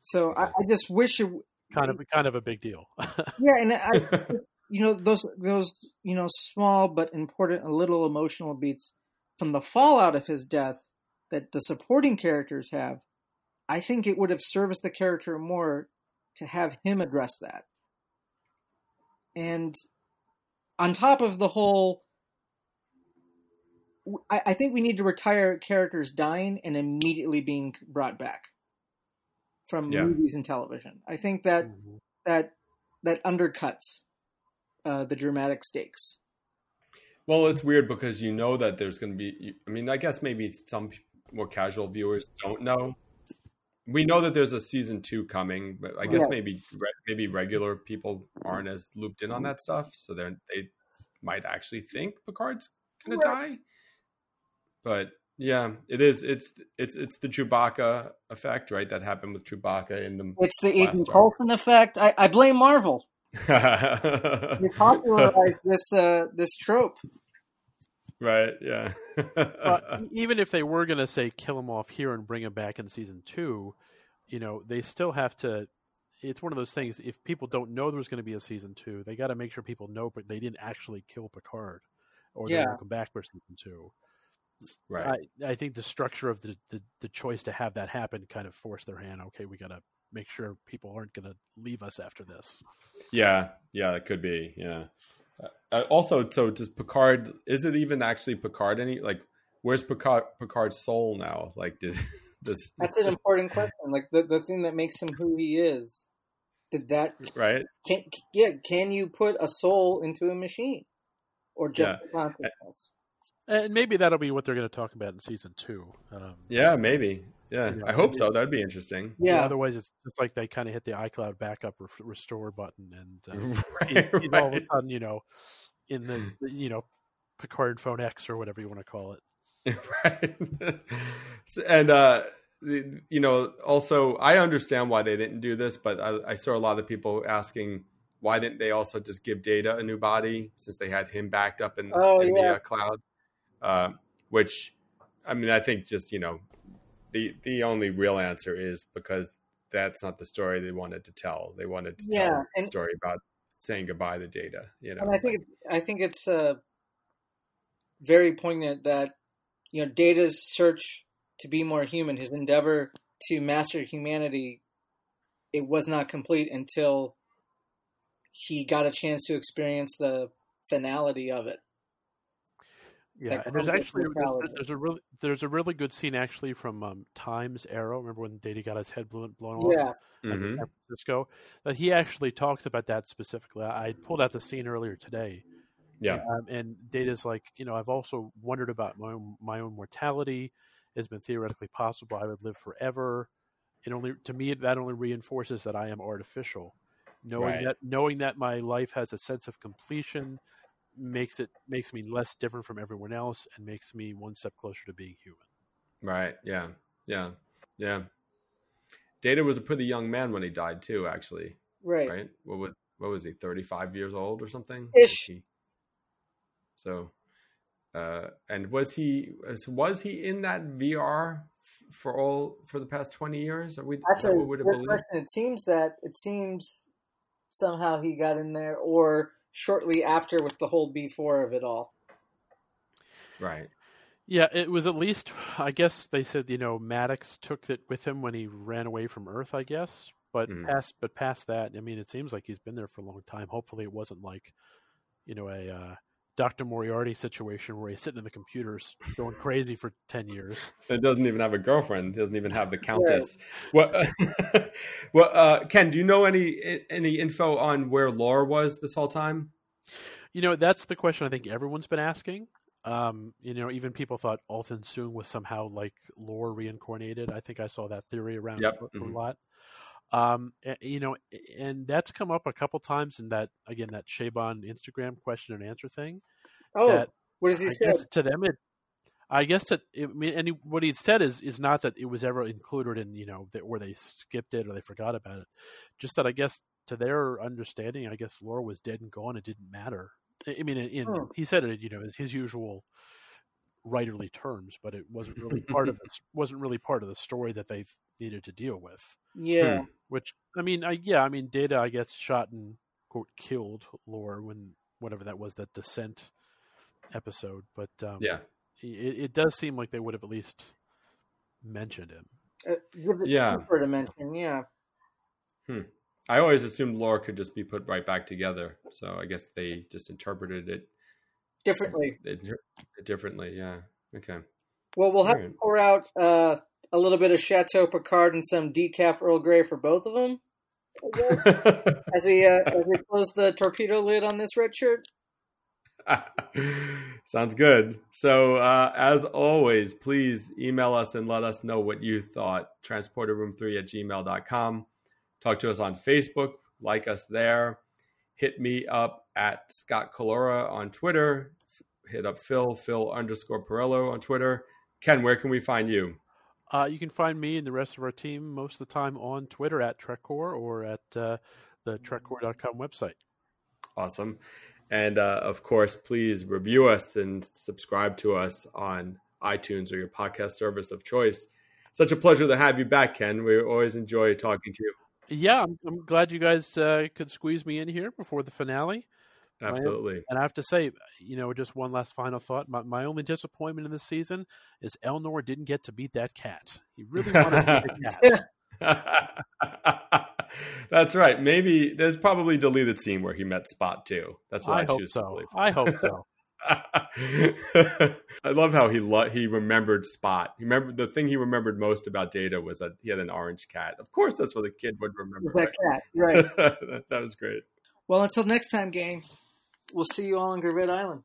So I, I just wish it. Kind of kind of a big deal. (laughs) Yeah, and I, (laughs) you know, those those you know small but important, little emotional beats from the fallout of his death that the supporting characters have. I think it would have serviced the character more to have him address that. And on top of the whole, I, I think we need to retire characters dying and immediately being brought back from Yeah. movies and television. I think that that that undercuts uh, the dramatic stakes. Well, it's weird because you know that there's going to be. I mean, I guess maybe some more casual viewers don't know. We know that there's a season two coming, but I guess Yeah. maybe re- maybe regular people aren't as looped in on that stuff, so they they might actually think Picard's going to die. But yeah, it is. It's it's it's the Chewbacca effect, right? That happened with Chewbacca in the. It's the last Aiden Star Coulson effect. I, I blame Marvel. Wars. (laughs) They popularized this uh, this trope. right? Yeah. (laughs) But even if they were going to say kill him off here and bring him back in season two, you know, they still have to. It's one of those things. If people don't know there's going to be a season two, they got to make sure people know, but they didn't actually kill Picard, or they Yeah. won't come back for season two. Right. I, I think the structure of the, the the choice to have that happen kind of forced their hand. Okay, we got to make sure people aren't going to leave us after this. Yeah, yeah, it could be. Yeah. Uh, also, so does Picard? Is it even actually Picard? Any like, where's Picard? Picard's soul now? Like, did (laughs) does That's an important question. Like the the thing that makes him who he is. Did that right? can yeah? Can you put a soul into a machine, or just Yeah. consciousness? And maybe that'll be what they're going to talk about in season two. Um, Yeah, maybe. Yeah, You know, I hope maybe- so. That'd be interesting. Yeah. Otherwise, it's just like they kind of hit the iCloud backup re- restore button, and uh, (laughs) Right, he- he's all of a sudden, you know, in the (laughs) the, you know Picard Phone X or whatever you want to call it. (laughs) right. And uh, you know, also I understand why they didn't do this, but I, I saw a lot of people asking why didn't they also just give Data a new body since they had him backed up in, Oh, in yeah. the uh, cloud? Uh, which, I mean, I think just you know, the the only real answer is because that's not the story they wanted to tell. They wanted to Yeah, tell a story about saying goodbye to Data. You know, And I think I think it's uh, very poignant that you know Data's search to be more human, his endeavor to master humanity, it was not complete until he got a chance to experience the finality of it. Yeah, and there's actually there's, there's a really there's a really good scene actually from um, Times Arrow. Remember when Data got his head blown blown off? Yeah. like, in Mhm. San Francisco. That he actually talks about that specifically. I I pulled out the scene earlier today. Yeah. Um, and Data's like, you know, I've also wondered about my own, my own mortality. It's been theoretically possible I would live forever. It only to me that only reinforces that I am artificial. Knowing Right. that knowing that my life has a sense of completion makes it makes me less different from everyone else and makes me one step closer to being human. Right. Yeah. Yeah. Yeah. Data was a pretty young man when he died too. Actually. Right. Right. What was what was he? Thirty five years old or something. Ish. He- so, uh, and was he was- was he in that VR for all for the past twenty years? Are we? That's a we'd good believe? question. It seems that it seems somehow he got in there, or shortly after with the whole B four of it all. Right. Yeah, it was at least I guess they said, you know, Maddox took it with him when he ran away from Earth, I guess. But Mhm. past but past that, I mean it seems like he's been there for a long time. Hopefully it wasn't like, you know, a uh, Dr. Moriarty situation where he's sitting in the computers going crazy for 10 years. It doesn't even have a girlfriend. He doesn't even have the countess. What? (laughs) well, uh, Ken, do you know any any info on where Lore was this whole time? You know, that's the question I think everyone's been asking. Um, you know, even people thought Altan Soong was somehow like Lore reincarnated. I think I saw that theory around Yep. a, a Mhm. lot. Um, you know, and that's come up a couple times in that again that Chabon Instagram question and answer thing. Oh, what does he I say? to them it. I guess that it, I mean, and he, what he said is is not that it was ever included in you know that, or they skipped it or they forgot about it. Just that I guess to their understanding, I guess Lore was dead and gone. It didn't matter. I mean, in, Hmm. he said it, you know, his, his usual writerly terms, but it wasn't really part of (laughs) it. Wasn't really part of the story that they needed to deal with. Yeah. Hmm. Which I mean, I yeah, I mean, Data, I guess, shot and quote killed Lore when whatever that was that descent episode, but um, Yeah. it, it does seem like they would have at least mentioned him. Uh, it Yeah. for to mention, yeah. Hmm. I always assumed Lore could just be put right back together. So I guess they just interpreted it Differently. differently. Yeah. Okay. Well, we'll have to pour out uh, a little bit of Chateau Picard and some decaf Earl Grey for both of them. (laughs) as we uh, as we close the torpedo lid on this red shirt. (laughs) Sounds good. So, uh, as always, please email us and let us know what you thought. Transporterroom3 at gmail.com. Talk to us on Facebook. Like us there. Hit me up at Scott Colora on Twitter. Hit up Phil, Phil underscore Perello on Twitter. Ken, where can we find you? Uh, you can find me and the rest of our team most of the time on Twitter at Trekcore or at uh, the Trekcore.com website. Awesome. And uh, of course, please review us and subscribe to us on iTunes or your podcast service of choice. Such a pleasure to have you back, Ken. We always enjoy talking to you. Yeah, I'm, I'm glad you guys uh, could squeeze me in here before the finale. My- Absolutely. And I have to say, you know, just one last final thought. My, my only disappointment in this season is Elnor didn't get to beat that cat. He really wanted to beat the (laughs) cat. (laughs) That's right. Maybe there's probably a deleted scene where he met Spot too. That's what I, I hope choose so. to believe. I hope (laughs) so. I love how he lo- he remembered Spot. He remembered the thing he remembered most about Data was that he had an orange cat. Of course, that's what the kid would remember. That cat, right. that, that was great. Well, until next time, gang, we'll see you all on Gravet Island.